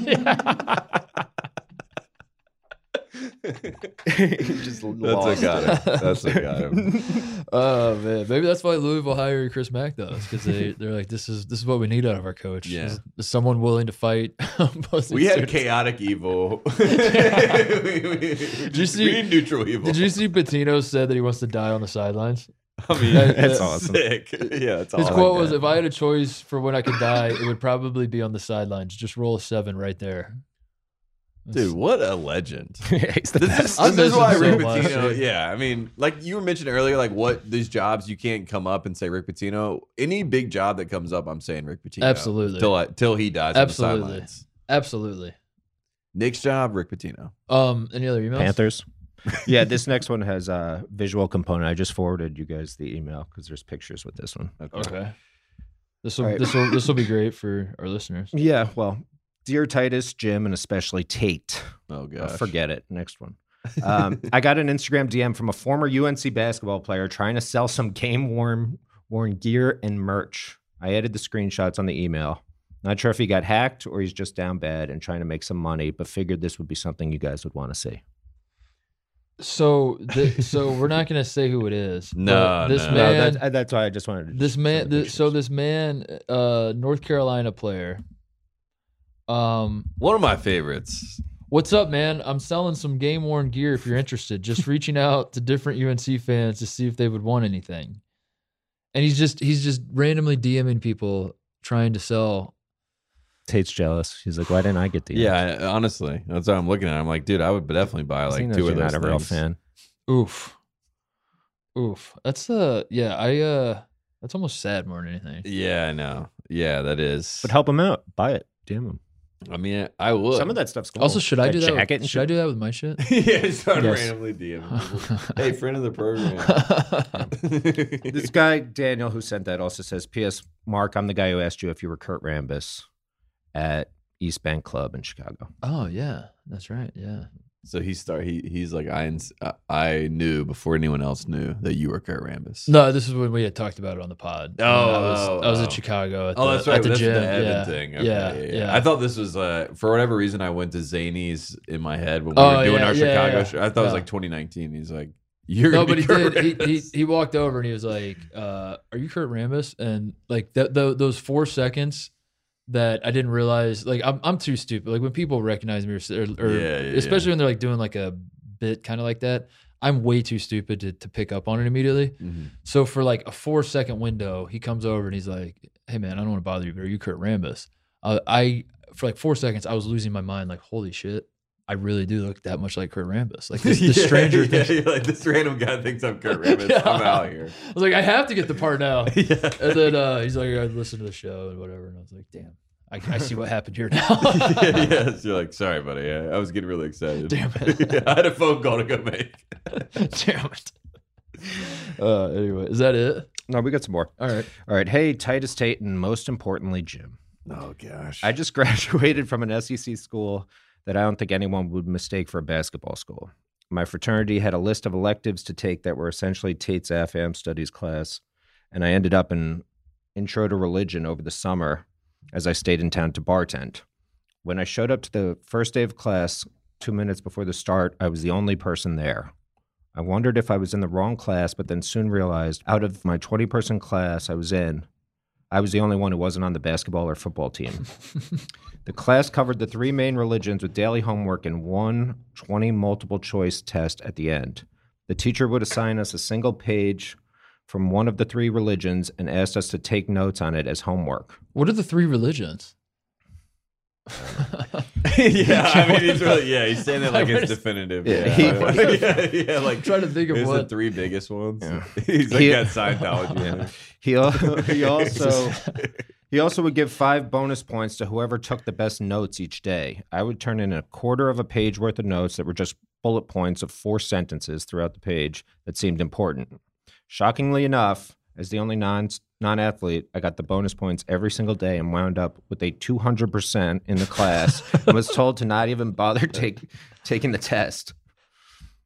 Yeah. just That's what got him. That's what got him. Oh man, maybe that's why Louisville hired Chris Mack though, because they they're like, this is this is what we need out of our coach. Yeah. is, is someone willing to fight. We had chaotic evil. Did you see- we need neutral evil? Did you see Pitino said that he wants to die on the sidelines? I mean, That- That's that- awesome. Sick. Yeah, that's His quote like was, "If I had a choice for when I could die, it would probably be on the sidelines. Just roll a seven right there." Dude, what a legend. he's the This best. is, this is why so Rick much, Pitino. dude. Yeah, I mean, like you were mentioning earlier, like what these jobs you can't come up and say Rick Pitino. Any big job that comes up, I'm saying Rick Pitino. Absolutely. till I, till he dies. Absolutely. On the. Absolutely. Knicks job, Rick Pitino. Um, any other emails? Panthers. yeah, this next one has a visual component. I just forwarded you guys the email because there's pictures with this one. Okay. This will All right. this will this will be great for our listeners. Yeah, well, dear Titus, Jim, and especially Tate. Oh Uh, gosh, forget it. Next one. Um, I got an Instagram DM from a former UNC basketball player trying to sell some game worn worn gear and merch. I added the screenshots on the email. Not sure if he got hacked or he's just down bad and trying to make some money, but figured this would be something you guys would want to see. So th- so we're not gonna say who it is. No, this no. No, man, that's, that's why I just wanted to. this man, the so this man, uh, North Carolina player. Um, one of my favorites. what's up, man? I'm selling some game worn gear. If you're interested, just reaching out to different UNC fans to see if they would want anything. And he's just he's just randomly DMing people trying to sell. Tate's jealous. He's like, why didn't I get the? Yeah, I- honestly, that's what I'm looking at. I'm like, dude, I would definitely buy like two of you're those. not a real things. fan. Oof, oof. That's uh yeah. I uh that's almost sad more than anything. Yeah, I know. Yeah, that is. But help him out. Buy it. Damn him. I mean, I would. Some of that stuff's cool. Also, should I That do that? Jacket With, and should I shit? do that with my shit? yeah, start Yes. randomly DMing. people. hey, friend of the program. This guy Daniel who sent that also says, "P.S. Mark, I'm the guy who asked you if you were Kurt Rambis at East Bank Club in Chicago." oh yeah, that's right. Yeah. So he start. He he's like, I I knew before anyone else knew that you were Kurt Rambis. No, this is when we had talked about it on the pod. Oh, I was, oh, I was oh. in Chicago. At Oh, the, that's right. At the that's gym. the Evan yeah. thing. Okay, yeah, yeah, yeah. I thought this was uh, for whatever reason I went to Zanies in my head when we Oh, were doing yeah, our Chicago yeah. show. I thought it was like 2019. He's like, you're no, but he Kurt did. He, he he walked over and he was like, uh, "Are you Kurt Rambis?" And like th- th- those four seconds that I didn't realize. Like I'm I'm too stupid. Like when people recognize me, or, or, Yeah, yeah, especially when they're like doing like a bit kind of like that, I'm way too stupid to to pick up on it immediately. Mhm. So for like a four second window, he comes over and he's like, "Hey man, I don't want to bother you, but are you Kurt Rambis?" Uh, I for like four seconds, I was losing my mind. Like, holy shit, I really do look that much like Kurt Rambis. Like this, this Yeah, stranger yeah, thinks. you're like this random guy thinks I'm Kurt Rambis. Yeah. I'm out here. I was like, I have to get the part now. yeah. And then uh, he's like, I listened to the show and whatever. And I was like, damn, I, I see what happened here now. yeah, yes. You're like, sorry, buddy. I, I was getting really excited. Damn it. Yeah, I had a phone call to go make. damn it. Uh, anyway, is that it? No, we got some more. All right. All right, hey Titus Tate, and most importantly, Jim. Oh gosh. I just graduated from an SEC school that I don't think anyone would mistake for a basketball school. My fraternity had a list of electives to take that were essentially Tate's AFAM studies class, and I ended up in intro to religion over the summer as I stayed in town to bartend. When I showed up to the first day of class, two minutes before the start, I was the only person there. I wondered if I was in the wrong class, but then soon realized out of my 20 person class I was in, I was the only one who wasn't on the basketball or football team. the class covered the three main religions with daily homework and one 20 multiple choice test at the end. The teacher would assign us a single page from one of the three religions and asked us to take notes on it as homework. What are the three religions? yeah, I mean, he's really yeah. He's saying it like it's definitive. Yeah, Yeah, he- yeah, yeah, Like I'm trying to think of here's the what. three biggest ones. Yeah. he's like He- got Scientology. in Yeah. it. He, al- he also he also would give five bonus points to whoever took the best notes each day. I would turn in a quarter of a page worth of notes that were just bullet points of four sentences throughout the page that seemed important. Shockingly enough, as the only non non athlete, I got the bonus points every single day and wound up with a two hundred percent in the class and was told to not even bother take taking the test.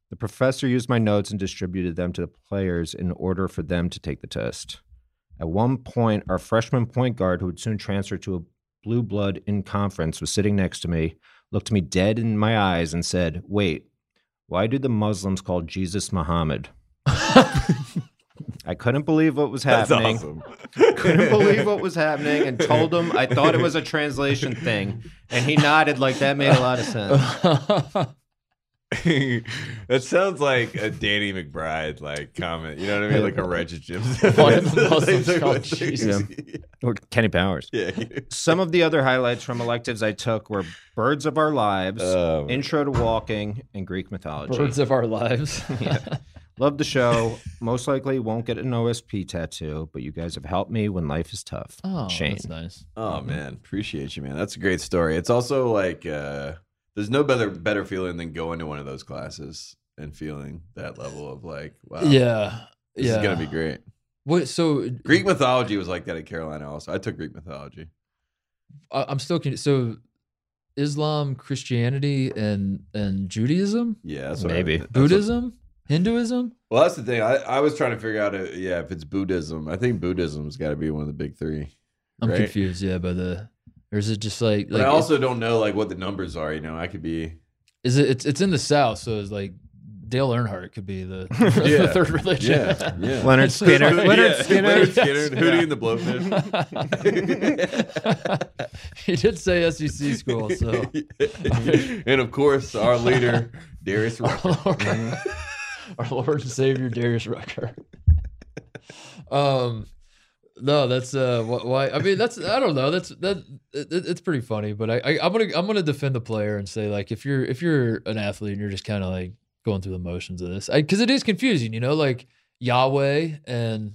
The professor used my notes and distributed them to the players in order for them to take the test. At one point, our freshman point guard, who would soon transfer to a blue blood in conference, was sitting next to me, looked me dead in my eyes, and said, Wait, why do the Muslims call Jesus Muhammad? I couldn't believe what was That's happening. awesome. Couldn't believe what was happening and told him I thought it was a translation thing. And he nodded like that made a lot of sense. that sounds like a Danny McBride like comment. You know what I mean? Like a Reggie Jim. Why do the Muslims call Jesus? Or Kenny Powers. Yeah. Some of the other highlights from electives I took were Birds of Our Lives, Um, Intro to Walking, and Greek mythology. Birds of our lives. Love the show. Most likely won't get an OSP tattoo, but you guys have helped me when life is tough. Oh, Shane. that's nice. Oh man, appreciate you, man. That's a great story. It's also like uh there's no better better feeling than going to one of those classes and feeling that level of like, wow, Yeah. this yeah. is gonna be great. What? So Greek mythology was like that at Carolina. Also, I took Greek mythology. I, I'm still con- so Islam, Christianity, and and Judaism, Yeah, that's what I- Maybe. that's what- Buddhism, Hinduism. well, that's the thing. I, I was trying to figure out, uh yeah, if it's Buddhism. I think Buddhism's got to be one of the big three. I'm right? confused. Yeah, by the or is it just like But I also don't know like what the numbers are. You know, I could be. is it? It's it's in the South, so it's like Dale Earnhardt could be the, Yeah. the third religion. Yeah, yeah. Lynyrd Skynyrd. Lynyrd Skynyrd. Lynyrd Skynyrd, Yes. Hootie Yeah. and the Blowfish. he did say SEC school, so and of course, our leader, Darius our Rucker. Our Lord and Savior Darius Rucker. Um, no, that's uh, why. I mean, that's I don't know. That's that. It- it's pretty funny, but I, I I'm gonna I'm gonna defend the player and say like if you're if you're an athlete and you're just kind of like going through the motions of this, because it is confusing, you know, like Yahweh and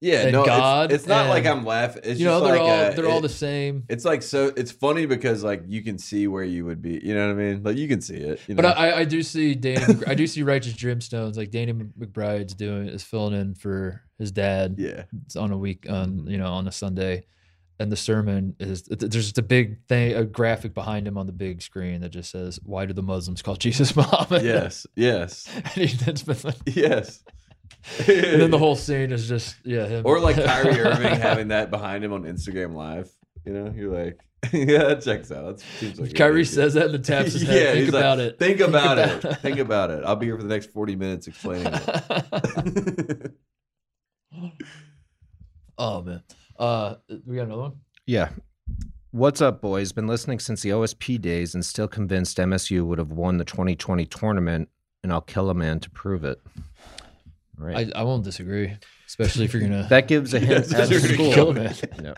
Yeah, And no, it's- God It's, not like I'm laughing. It's you know they're like all uh, they're all the same. It's like so. It's funny because like you can see where you would be. You know what I mean? Like you can see it. You know? But I, I- do see Danny. I do see righteous gemstones. Like Danny McBride's doing is filling in for his dad yeah, It's on a week on you know on a Sunday, and the sermon is there's just a big thing, a graphic behind him on the big screen that just says, "Why do the Muslims call Jesus Muhammad?" yes, yes, and, he, that's been like- yes. And then the whole scene is just yeah him. or like Kyrie Irving having that behind him on Instagram Live. You know, you're like, yeah, that checks out. That seems like Kyrie says that and then taps his head. Think he's like, about it. Think about it. Think about it. I'll be here for the next 40 minutes explaining it. oh man, uh, we got another one. Yeah. What's up, boys? Been listening since the OSP days and still convinced MSU would have won the 2020 tournament, and I'll kill a man to prove it. All Right. I, I won't disagree, especially if you're gonna. that gives a hint Yes, at you're school. kill him, man. Yeah.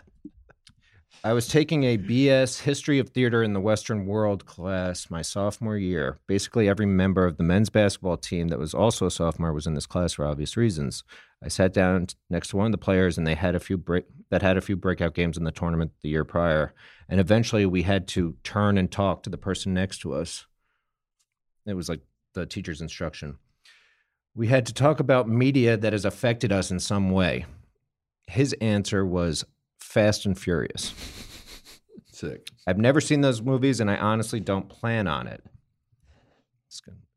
I was taking a BS History of Theater in the Western World class my sophomore year. Basically, every member of the men's basketball team that was also a sophomore was in this class for obvious reasons. I sat down next to one of the players, and they had a few break that had a few breakout games in the tournament the year prior. And eventually, we had to turn and talk to the person next to us. It was like the teacher's instruction. We had to talk about media that has affected us in some way. His answer was Fast and Furious. Sick. I've never seen those movies, and I honestly don't plan on it.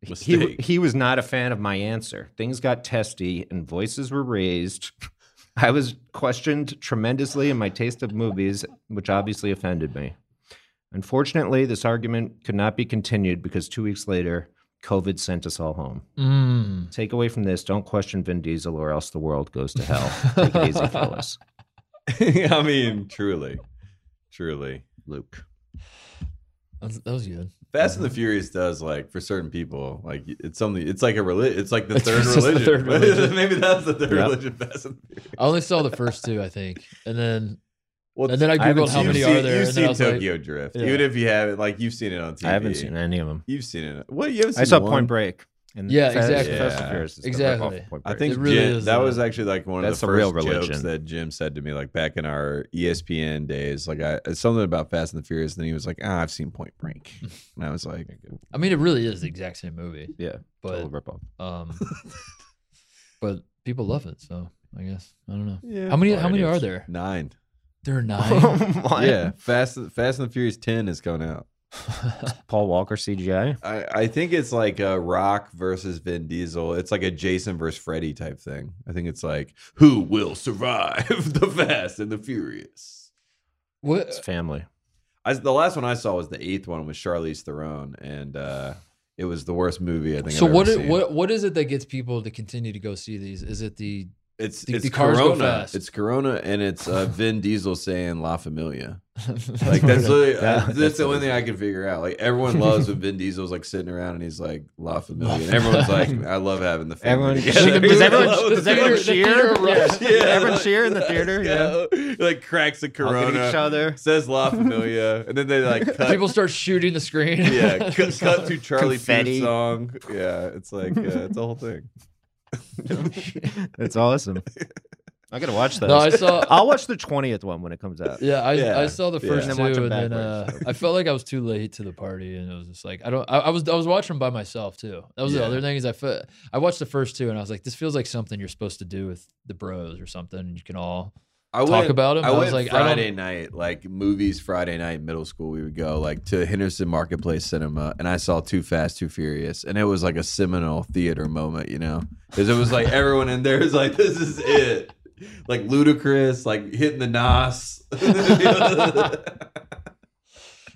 He, he was not a fan of my answer. Things got testy, and voices were raised. I was questioned tremendously in my taste of movies, which obviously offended me. Unfortunately, this argument could not be continued because two weeks later, COVID sent us all home. Mm. Take away from this: don't question Vin Diesel, or else the world goes to hell. Take it easy, fellas. I mean, truly, truly. Luke. That was, that was good. Fast and the Furious does like for certain people, like it's something. It's like a religion. It's like the It's third just the religion. third religion. Maybe that's the third Yep. religion. Fast and the Furious. I only saw the first two, I think, and then Well, and then I I googled how many you've seen, are there, You've and seen then I was like, Tokyo Drift, Yeah. even if you haven't. Like you've seen it on TV. I haven't seen any of them. You've seen it. What you haven't seen? I saw one? Point Break. And Yeah, Fast- exactly. Fast and Yeah. Furious is the Exactly. rip-off I think It really Jim, is, that uh, was actually like one of that's the the first real jokes that Jim said to me, like back in our ESPN days. Like I something about Fast and the Furious, and then he was like, "Ah, I've seen Point Break," and I was like, I mean, it really is the exact same movie, yeah, but total rip-off. um, but people love it, so I guess I don't know. "Yeah." How many? How many are there? Nine. There are nine. What? Yeah, Fast Fast and the Furious ten is coming out. Paul Walker CGI. I, I think it's like a Rock versus Vin Diesel. It's like a Jason versus Freddy type thing. I think it's like who will survive the Fast and the Furious. What? It's family. I, the last one I saw was the eighth one with Charlize Theron, and uh, it was the worst movie I think. So I've what? ever i- seen. what? What is it that gets people to continue to go see these? Is it the? It's The- it's the Corona. It's Corona, and it's uh, Vin Diesel saying La Familia. Like that's literally, Yeah, that's, that's the only thing I can figure out. Like everyone loves when Vin Diesel's like sitting around and he's like La Familia, and everyone's like, I love having the family Everyone, together. does everyone, does the everyone cheer? Yeah. Yeah, everyone like, cheer in the theater. Yeah. Like cracks a Hugging each other. says La Familia, and then they like cut. People start shooting the screen. yeah, cut, cut to Charlie. Puth's song. Yeah, it's like uh, it's a whole thing. That's awesome. I gotta watch that. No, I saw. I'll watch the twentieth one when it comes out. Yeah, I, Yeah, I saw the yeah. first And two, then and then uh. I felt like I was too late to the party, and it was just like I don't. I, I was I was watching them by myself too. That was the other thing is I fe- I watched the first two, and I was like, this feels like something you're supposed to do with the bros or something. And you can all I Talk went, about 'em? I, I was like, I Friday night, like movies. Friday night, middle school, we would go like to Henderson Marketplace Cinema, and I saw Too Fast, Too Furious, and it was like a seminal theater moment, you know, because it was like everyone in there is like, this is it, like Ludacris, like hitting the nos.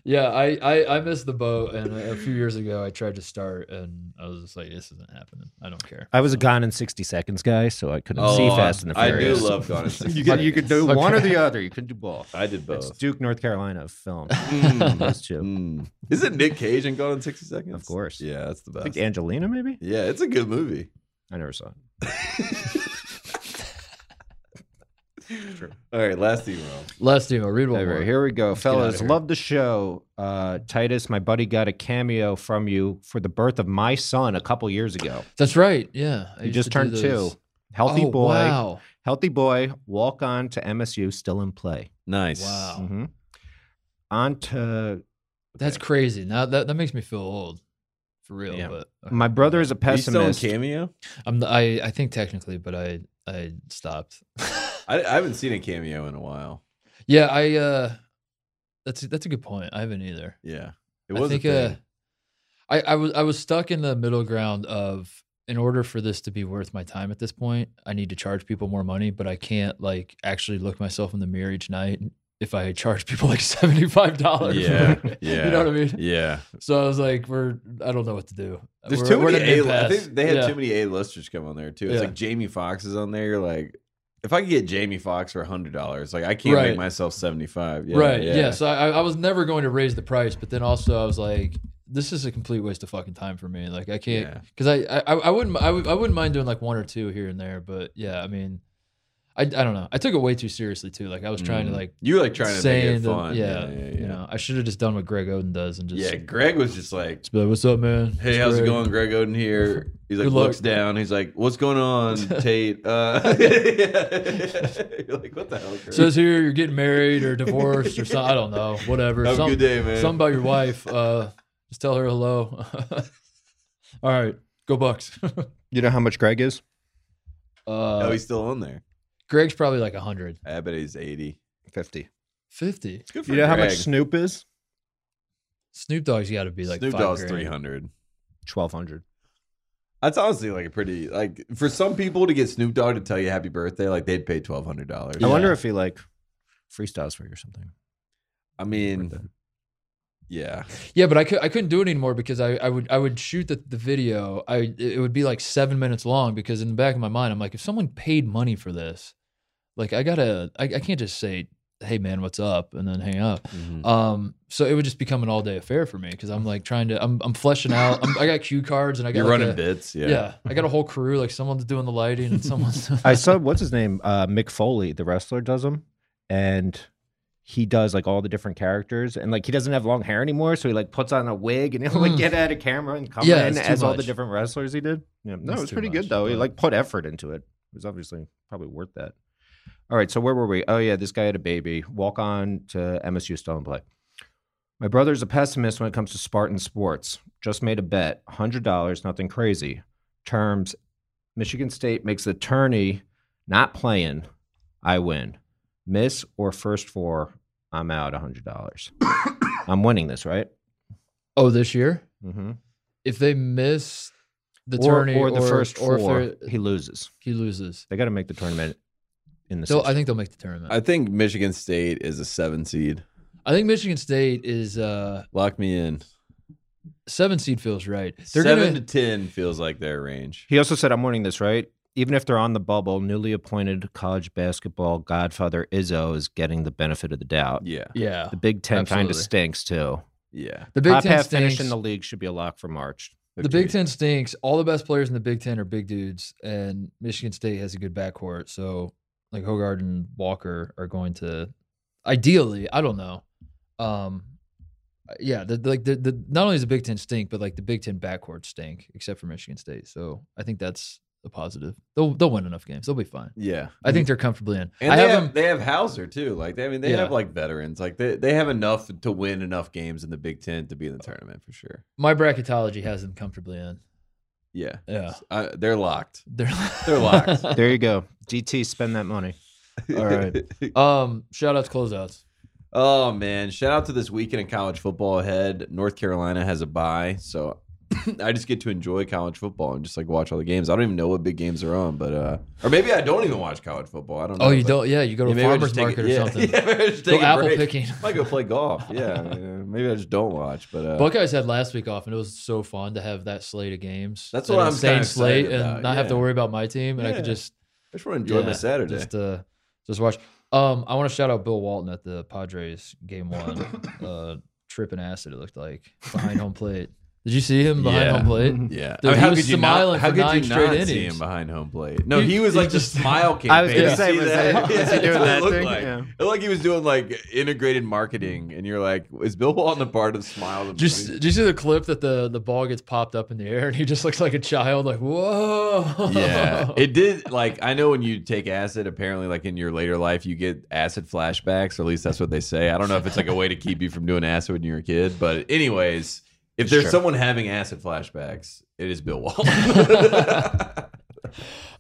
Yeah, I, I I missed the boat, and a few years ago I tried to start, and I was just like, this isn't happening. I don't care. I was a Gone in sixty seconds guy, so I couldn't see Oh, Fast and the I do Furious. love Gone in 60 you could you could do Seconds. one or the other. You could do both. I did It's both. Duke, North Carolina film. Mm, Those two. mm. Isn't Nick Cage in Gone in 60 Seconds? Of course. Yeah, that's the I best. think Angelina, maybe. Yeah, it's a good movie. I never saw it. All right, last email. Last email, read one All more. here we go, Let's fellas. here. Love the show. Uh, Titus, my buddy, got a cameo from you for the birth of my son a couple years ago. That's right. Yeah, I He used just to do turned two. those. Healthy Oh, boy. Wow. Healthy boy. Walk on to MSU, still in play. Nice. Wow. hmm On to That's crazy. Now that that makes me feel old, for real. Yeah. But my brother is a Are you still in pessimist. cameo? I'm the, I I think technically, but I I stopped. I, I haven't seen a cameo in a while. yeah, I uh, that's that's a good point. I haven't either. Yeah, it I was think a uh. I I was I was stuck in the middle ground of in order for this to be worth my time at this point, I need to charge people more money, but I can't like actually look myself in the mirror each night if I charge people like seventy five dollars. yeah, yeah. you know what I mean. Yeah, So I was like, we're I don't know what to do. there's We're- too many. A, I think they had Yeah. too many A listers come on there too. It's Yeah. like Jamie Foxx is on there. You're like, if I could get Jamie Foxx for hundred dollars, like I can't Right. make myself seventy five. Yeah, right. Yeah. Yeah. So I, I was never going to raise the price, but then also I was like, this is a complete waste of fucking time for me. Like I can't Yeah. because I, I I wouldn't I, would, I wouldn't mind doing like one or two here and there, but yeah, I mean, I, I don't know. I took it way too seriously too. Like I was trying to Mm. like you were like trying to make saying it that- fun. yeah, yeah, yeah. you know, I should have just done what Greg Oden does and just Yeah, Greg was just like, just be like, what's up, man? Hey, It's how's it Greg." going? Greg Oden here. He's like, Good luck. looks down. He's like, what's going on, Tate? Uh, you're like, what the hell? Greg? Says here you're getting married or divorced or something. I don't know. Whatever. Have a Some- good day, man. Something about your wife. Uh, just tell her hello. All right, go Bucks. You know how much Greg is? uh, oh, he's still on there. Greg's probably like 100. I bet he's 80. 50. 50. Good for You know how much Snoop is? Snoop Dogg's got to be like Snoop five Dogg's grand. 300. 1200 That's honestly like a pretty, like, for some people to get Snoop Dogg to tell you happy birthday, like, they'd pay $1,200. I wonder if he like freestyles for you or something. I mean, yeah. Yeah, but I could I couldn't do it anymore because I, I would I would shoot the, the video. I it would be like seven minutes long because in the back of my mind I'm like if someone paid money for this, like I gotta I, I can't just say hey man what's up and then hang up. Mhm. Um, so it would just become an all day affair for me because I'm like trying to I'm I'm fleshing out. I'm, I got cue cards and I got You're like running a- bits. Yeah. Yeah. I got a whole crew. Like someone's doing the lighting and someone's. I saw what's his name? Uh, Mick Foley, the wrestler, does them, and he does like all the different characters, and like he doesn't have long hair anymore, so he like puts on a wig and he'll like Mm. get out of camera and come Yeah, in it's too as all the different wrestlers he did. Yeah, no, It's it was pretty much, good though. He like put effort into it. It was obviously probably worth that. All right, so where were we? Oh yeah, this guy had a baby. Walk on to MSU still in play. My brother's a pessimist when it comes to Spartan sports. Just made a bet, hundred dollars, nothing crazy. Terms: Michigan State makes the tourney not playing. I win. Miss or first four, I'm out hundred dollars. I'm winning this, right? Oh, this year, Mm-hmm. if they miss the or, tourney or the first or four, he loses. he loses, They got to make the tournament in the. they'll, I think they'll make the tournament. I think Michigan State is a seven seed. I think Michigan State is uh Lock me in. seven seed feels right. They're seven gonna to ten feels like their range. He also said, "I'm warning this right." Even if they're on the bubble, newly appointed college basketball godfather Izzo is getting the benefit of the doubt. Yeah, yeah. The Big Ten kind of stinks too. yeah. The Big Top Ten half finish stinks. in the league should be a lock for March. The Big Ten stinks. All the best players in the Big Ten are big dudes, and Michigan State has a good backcourt. So, like Hoggard and Walker are going to, ideally, I don't know. Um, yeah, the, like the, the not only is the Big Ten stink, but like the Big Ten backcourt stink, except for Michigan State. So I think that's a positive. They'll they'll win enough games. They'll be fine. Yeah, I think they're comfortably in. And I they have have, them. they have Hauser too. Like they, I mean, they Yeah. have like veterans. Like they, they have enough to win enough games in the Big Ten to be in the tournament for sure. My bracketology has them comfortably in. Yeah, Yeah, uh, they're locked. they're They're locked. There you go. GT, spend that money. All right. um, shout out to closeouts. oh man! Shout out to this weekend in college football ahead. North Carolina has a bye, so I just get to enjoy college football and just like watch all the games. I don't even know what big games are on, but uh, or maybe I don't even watch college football. I don't. know. Oh, you but- don't? Yeah, you go to Yeah, a farmer's market or yeah, something. Yeah, I Go apple break. picking. Might go play golf. Yeah, yeah, maybe I just don't watch. But uh, Buckeyes had last week off, and it was so fun to have that slate of games. That's what I'm saying. slate, excited and about, not have to worry about my team, and I could just I just want to enjoy my Saturday. Just uh, just watch. Um, I want to shout out Bill Walton at the Padres game one. uh, tripping acid. It looked like behind home plate. Did you see him behind Yeah. home plate? Yeah, Dude, he how was could you smiling not? How for could nine you straight not see innings. him behind home plate? No, He- he, was he like the just- smile campaign. I was gonna say, was that- was he that's doing what it that looked thing? Like. Yeah. It looked like he was doing like integrated marketing, and you're like, is Bill Walton a part of the smile? Of the Just movie? did you see the clip that the the ball gets popped up in the air and he just looks like a child, like whoa. yeah, it did. Like I know when you take acid, apparently, like in your later life, you get acid flashbacks, or at least that's what they say. I don't know if it's like a way to keep you from doing acid when you're a kid, but anyways, if there's Sure. someone having acid flashbacks, it is Bill Walton.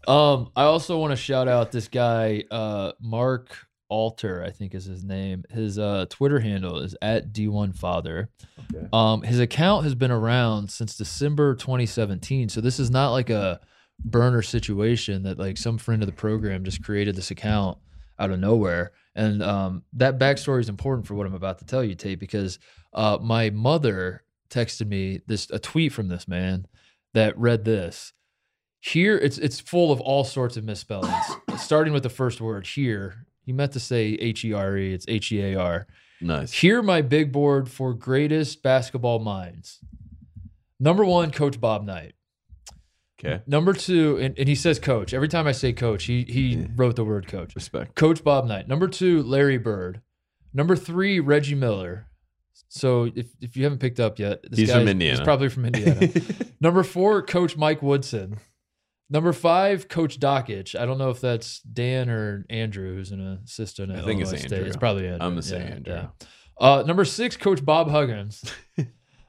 Um, I also want to shout out this guy, uh, Mark Alter, I think is his name. His uh, Twitter handle is at D1Father. Okay. Um, his account has been around since December 2017. So this is not like a burner situation that like some friend of the program just created this account out of nowhere. And um, that backstory is important for what I'm about to tell you, Tate, because uh, my mother texted me this a tweet from this man that read this. Here, it's it's full of all sorts of misspellings. starting with the first word, here. He meant to say H E R E. It's H E A R. nice. Here, my big board for greatest basketball minds. Number one, Coach Bob Knight. Okay. Number two, and, and he says coach. Every time I say coach, he he Yeah. wrote the word coach. Respect. Coach Bob Knight. Number two, Larry Bird. Number three, Reggie Miller. So if, if you haven't picked up yet, this He's guy from is- Indiana. He's probably from Indiana. Number four, Coach Mike Woodson. Number five, Coach Dakich. I don't know if that's Dan or Andrew, who's an assistant at I think it's Illinois State. Andrew. It's probably Andrew. I'm gonna say Yeah, Andrew. yeah. Uh, number six, Coach Bob Huggins.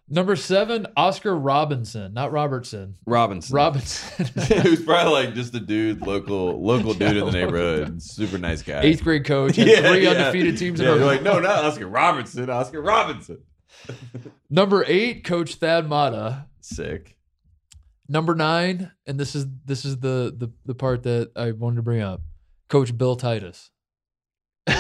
number seven, Oscar Robinson, not Robertson. Robinson. Robinson. Who's probably like just a dude, local local dude in the neighborhood. Super nice guy. Eighth grade coach. Had Yeah, three yeah. undefeated teams in Yeah, a you're like, no, not Oscar Robertson. Oscar Robinson. Number eight, Coach Thad Matta. Sick. Number nine, and this is this is the the the part that I wanted to bring up. Coach Bill Titus. Dude,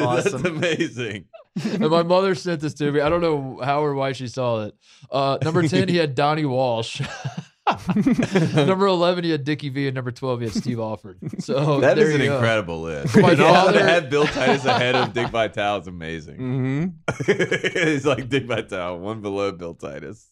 Awesome. That's amazing. And my mother sent this to me. I don't know how or why she saw it. Uh, number 10, he had Donnie Walsh. number 11, he had Dickie V. And number 12, he had Steve Alford. So that is an go. incredible list. My and also father- to have Bill Titus ahead of Dick Vitale is amazing. Mm-hmm. He's like Dick Vitale, one below Bill Titus.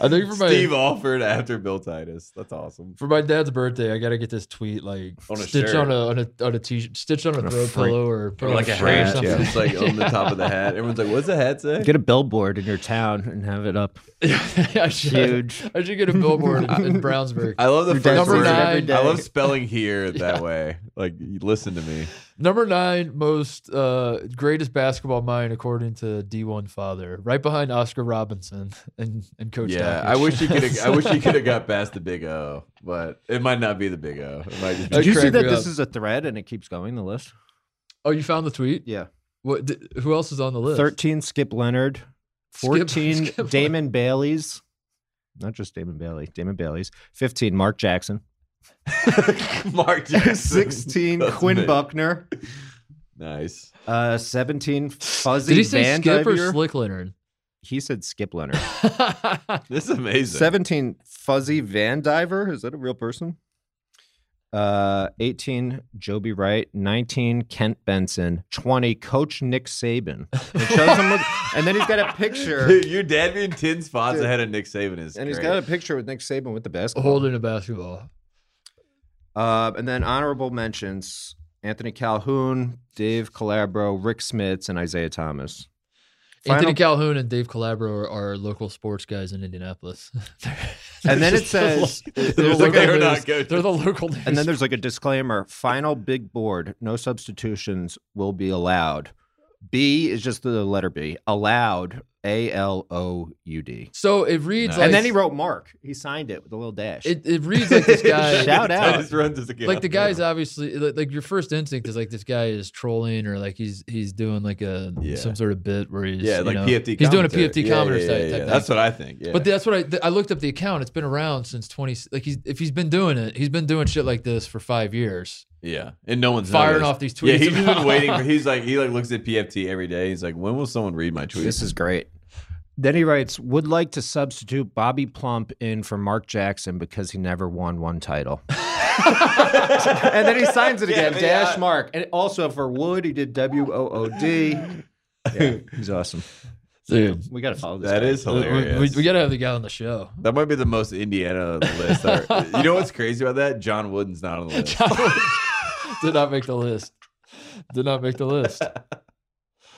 I think for my Steve Alford after Bill Titus. That's awesome. for my dad's birthday, I gotta get this tweet like On a stitched shirt. on a on a on a t stitched on a On a throw frame. pillow or Or like a frame or hat, something. just like on the top of the hat. Everyone's like, "What's the hat say?" Get a billboard in your town and have it up. I should, Huge. I should get a billboard in, in Brownsburg. I love the Your first Number word. nine. every day. I love spelling here that Yeah. way. Like, listen to me. Number nine, most uh, greatest basketball mind according to D1 Father, right behind Oscar Robinson and and Coach. yeah, Dakich. I wish you could. have I wish you could have got past the big O, but it might not be the big O. It might just be Did you see that this up. is a thread and it keeps going, the list? oh, you found the tweet? Yeah. What? Did, who else is on the list? 13, Skip Leonard. 14 skip one. Damon Bailey's. Not just Damon Bailey, Damon Bailey's. 15 Mark Jackson. Mark Jackson. 16 That's Quinn amazing. Buckner. Nice. Uh, 17 Fuzzy Did he say Van Skip or Dyver. Slick Leonard? He said Skip Leonard. This is amazing. 17 Fuzzy Vandivier. Is that a real person? Uh, 18 Joby Wright. 19 Kent Benson. 20 Coach Nick Saban. It shows him look, and then he's got a picture. Dude, your dad being 10 spots Dude. ahead of Nick Saban is And he's great. got a picture with Nick Saban with the basketball. Holding a basketball. Uh, and then honorable mentions Anthony Calhoun, Dave Calabro, Rick Smits, and Isiah Thomas. Anthony Calhoun and Dave Calabro are, are local sports guys in Indianapolis. And then it Just the lo- says- they're They're local they're not news. coaches. They're the local news. And then there's like a disclaimer final big board, no substitutions will be allowed. B is just the letter B, allowed, A L O U D. so it reads Nice. like And then he wrote Mark. He signed it with a little dash. it, it reads like this guy. Shout out. I just runs as a kid. like the guy's obviously like, like your first instinct is like this guy is trolling or like he's he's doing like a Yeah. some sort of bit where he's Yeah, you like know, PFT he's doing a commentary. PFT Yeah, commentary yeah, type, yeah, type yeah. thing. That's what I think. Yeah. But that's what I th- I looked up the account. It's been around since twenty. Like he's if he's been doing it, he's been doing shit like this for five years. yeah. And no one's Firing noticed. off these tweets. Yeah, tweets he's just been waiting for he's like he like looks at PFT every day. He's like, when will someone read my tweets? this is great. Then he writes, would like to substitute Bobby Plump in for Mark Jackson because he never won one title. and then he signs it again, Yeah, dash yeah. Mark. And also for Wood, he did W O O D. Yeah, he's awesome. Dude, We got to follow this. That guy. is hilarious. we, we gotta have the guy on the show. that might be the most Indiana on the list. Or- you know what's crazy about that? John Wooden's not on the list. Did not make the list. Did not make the list.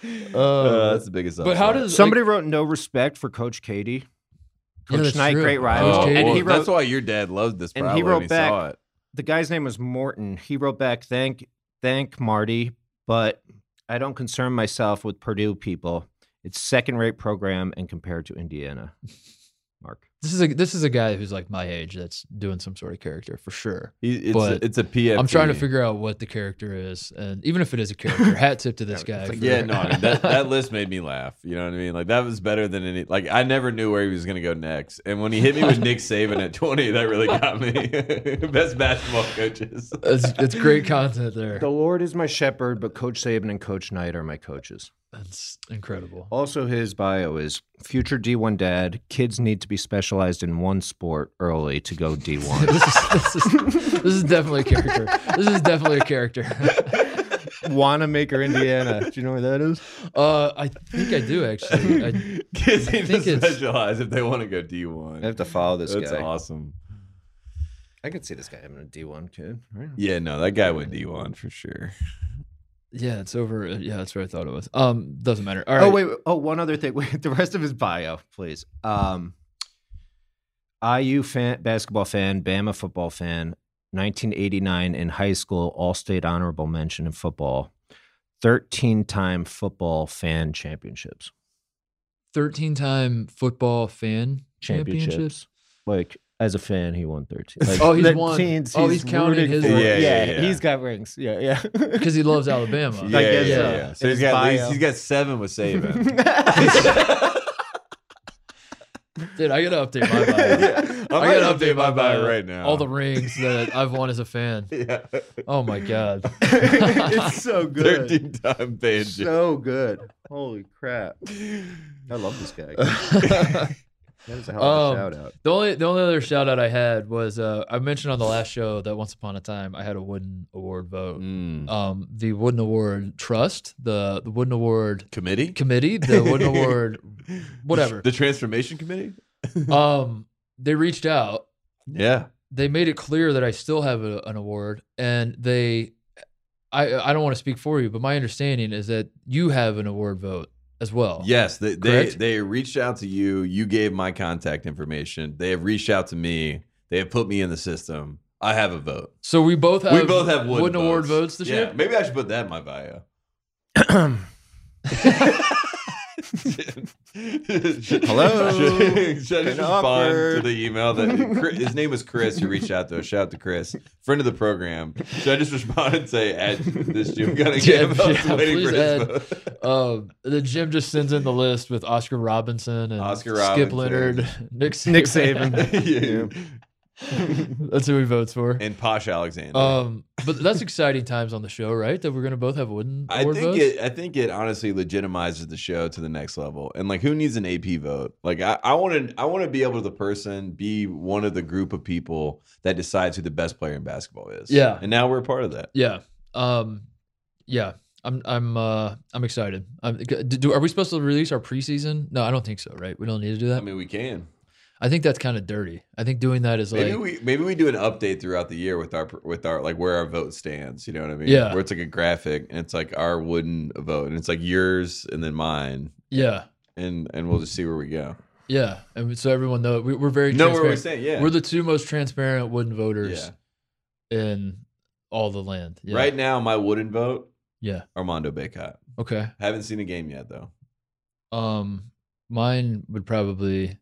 Uh, Uh, that's the biggest. but how upset. does Somebody wrote no respect for Coach Keady. Yeah, Coach that's Knight, true. great Coach rival. Oh, and well, he wrote, that's why your dad loved this. and Probably he wrote when he back- saw it. the guy's name was Morton. He wrote back, thank, thank Marty, but I don't concern myself with Purdue people. It's second rate program and compared to Indiana. Mark. this is a this is a guy who's like my age that's doing some sort of character for sure. He, it's, but a, it's a PFT. I'm trying to figure out what the character is, and even if it is a character, hat tip to this guy. Like, for- Yeah, no, I mean, that that list made me laugh. You know what I mean? Like that was better than any. Like I never knew where he was going to go next, and when he hit me with Nick Saban at 20, that really got me. Best basketball coaches. it's, it's great content there. The Lord is my shepherd, but Coach Saban and Coach Knight are my coaches. That's incredible. Also, his bio is future D1 dad. Kids need to be specialized in one sport early to go D1. this, is, this, is, this is definitely a character. This is definitely a character. Wanamaker, Indiana. Do you know where that is? Uh, I think I do actually. I, Kids need think to it's- specialize if they want to go D1. I have to follow this That's guy. awesome. I could see this guy having a D1 kid. Right? Yeah, no, that guy went D1 for sure. Yeah, it's over. Yeah, that's what I thought it was. Um, doesn't matter. All right. Oh wait. Oh, one other thing. Wait, the rest of his bio, please. Um, IU fan, basketball fan, Bama football fan. 1989 in high school, All-State honorable mention in football. 13-time football fan championships. 13 time football fan Championships. championships. Like as a fan, he won 13. Like, Oh, he's the won- teams oh, he's counting his rings. Yeah, Yeah, yeah, yeah. he's got rings. Yeah, yeah. Because he loves Alabama. Yeah, I guess yeah, so. yeah. So In he's his got at least, bio. he's got seven with Saban. Dude, I gotta update my bio. I'm I gonna gotta update my bio right now. All the rings that I've won as a fan. yeah. Oh my god. it's so good. 13 time fan. So good. Holy crap. I love this guy. That is a hell of a Um, shout out. The only the only other shout out I had was uh, I mentioned on the last show that once upon a time I had a Wooden Award vote. Mm. Um, the Wooden Award Trust, the the Wooden Award Committee? Committee, the Wooden Award, whatever. The Transformation Committee? Um, they reached out. Yeah. They made it clear that I still have a, an award, and they, I I don't want to speak for you, but my understanding is that you have an award vote as well. Yes, they, they they reached out to you. You gave my contact information. They have reached out to me. They have put me in the system. I have a vote. So we both have we both have Wooden, Wooden Award votes to yeah, share. maybe I should put that in my bio. Hello? Should, should I just respond awkward. to the email that Chris- his name was Chris who reached out to us? Shout out to Chris, friend of the program. Should I just respond and say at this Jim Cunningham? Yeah, I was yeah, waiting please for his add- vote. Um, the gym just sends in the list with Oscar Robinson and Oscar Skip Robinson. Leonard, Nick Saban. Nick Saban. Yeah. That's who he votes for. and Posh Alexander. Um, but that's exciting times on the show, right? That we're gonna both have wooden I think votes. it. I think it honestly legitimizes the show to the next level. And like, who needs an AP vote? Like, I want to. I want to be able to the person be one of the group of people that decides who the best player in basketball is. Yeah. and now we're a part of that. yeah. Um, yeah. I'm I'm uh I'm excited. Um, do, are we supposed to release our preseason? No, I don't think so. Right? We don't need to do that. I mean, we can. I think that's kind of dirty. I think doing that is like Maybe we maybe we do an update throughout the year with our with our like where our vote stands. You know what I mean? Yeah. Where it's like a graphic and it's like our wooden vote and it's like yours and then mine yeah, and and we'll just see where we go. yeah, and so everyone knows we, we're very Know where we're saying? Yeah. We're the two most transparent wooden voters yeah. in all the land. Yeah. Right now, my wooden vote Yeah. Armando Bacot. Okay. Haven't seen a game yet though. Um, mine would probably.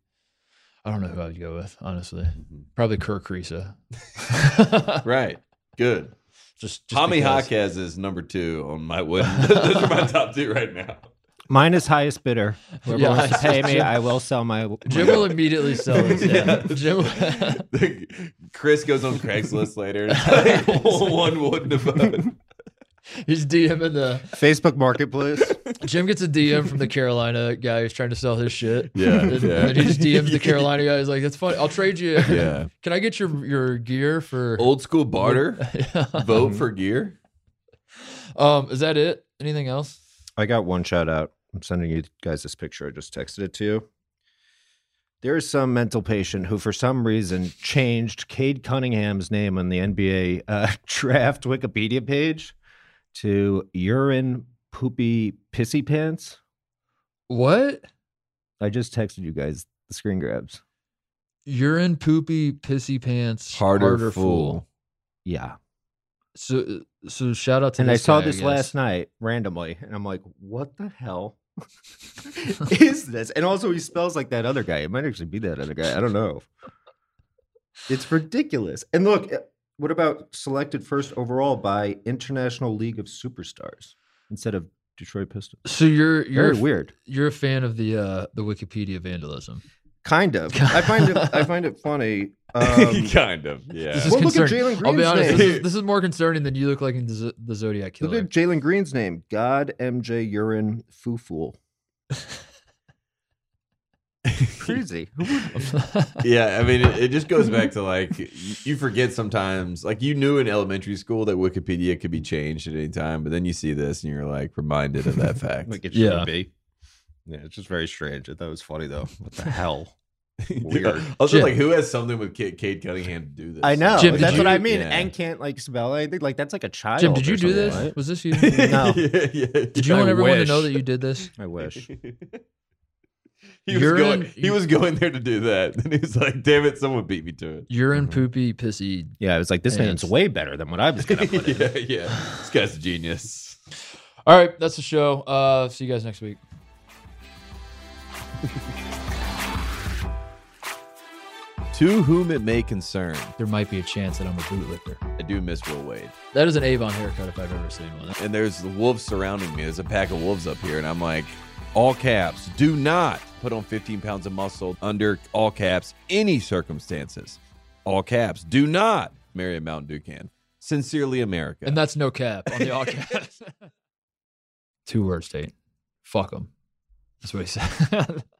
I don't know who I'd go with, honestly. Mm-hmm. Probably Kirk Risa. Right. Good. just, just Tommy because. Jaquez is number two on my wooden. Those are my top two right now. Mine is highest bidder. Whoever Yeah, wants to I- pay me, I will sell my. Jim will immediately sell it. Yeah. Jim. Chris goes on Craigslist later. and it's like, one wooden vote. He's DMing the Facebook Marketplace. Jim gets a DM from the Carolina guy who's trying to sell his shit. Yeah, and, yeah. and he just DMs the Carolina guy. He's like, "That's funny. I'll trade you. Yeah. Can I get your your gear for Old school barter. Vote for gear. Um, is that it? Anything else? I got one shout out. I'm sending you guys this picture. I just texted it to you. There is some mental patient who, for some reason, changed Cade Cunningham's name on the NBA uh, draft Wikipedia page to urine poopy pissy pants. What? I just texted you guys the screen grabs. Urine, poopy, pissy pants, Harder fool. Yeah. So, uh, so shout out to. And I saw guy, this guess. last night randomly, and I'm like, what the hell is this? And also, he spells like that other guy. It might actually be that other guy. I don't know. It's ridiculous. And look, what about selected first overall by International League of Superstars instead of Detroit Pistons? So you're you're Very weird. you're a fan of the uh the Wikipedia vandalism. Kind of. I find it. I find it funny. Um, kind of. Yeah. This is Well, look at concerning. Jalen I'll be Green's honest. name. This is, this is more concerning than you look like in the, Z- the Zodiac Killer. look Killer. at Jalen Green's name. God MJ Urine Foo Fool. Crazy. Yeah, I mean, it, it just goes back to like you forget sometimes. Like you knew in elementary school that Wikipedia could be changed at any time, but then you see this and you're like reminded of that fact. Like it Yeah. should be. Yeah, it's just very strange. I thought it was funny though. What the hell? Weird. Also, Jim. like who has something with Kate, Cade Cunningham to do this? I know. Jim, did that's what I mean. Yeah. And can't like spell anything. Like that's like a child. Jim, did you do this? right? Was this you? No. yeah, yeah. Did you I want everyone to know that you did this? I wish. He was Urine- going. He was going there to do that, and he was like, "Damn it, someone beat me to it." Urine, poopy, pissy. Yeah, I was like, this man's way better than what I was gonna put in. yeah, yeah. This guy's a genius. All right, that's the show. Uh, see you guys next week. To whom it may concern, There might be a chance that I'm a bootlicker. I do miss Will Wade. That is an Avon haircut if I've ever seen one. and there's the wolves surrounding me. There's a pack of wolves up here, and I'm like, all caps, do not put on 15 pounds of muscle under all caps, any circumstances. All caps, do not marry a Mountain Dew can. Sincerely, America. And that's no cap on the all caps. Two words, Tate. Fuck them. That's what he said.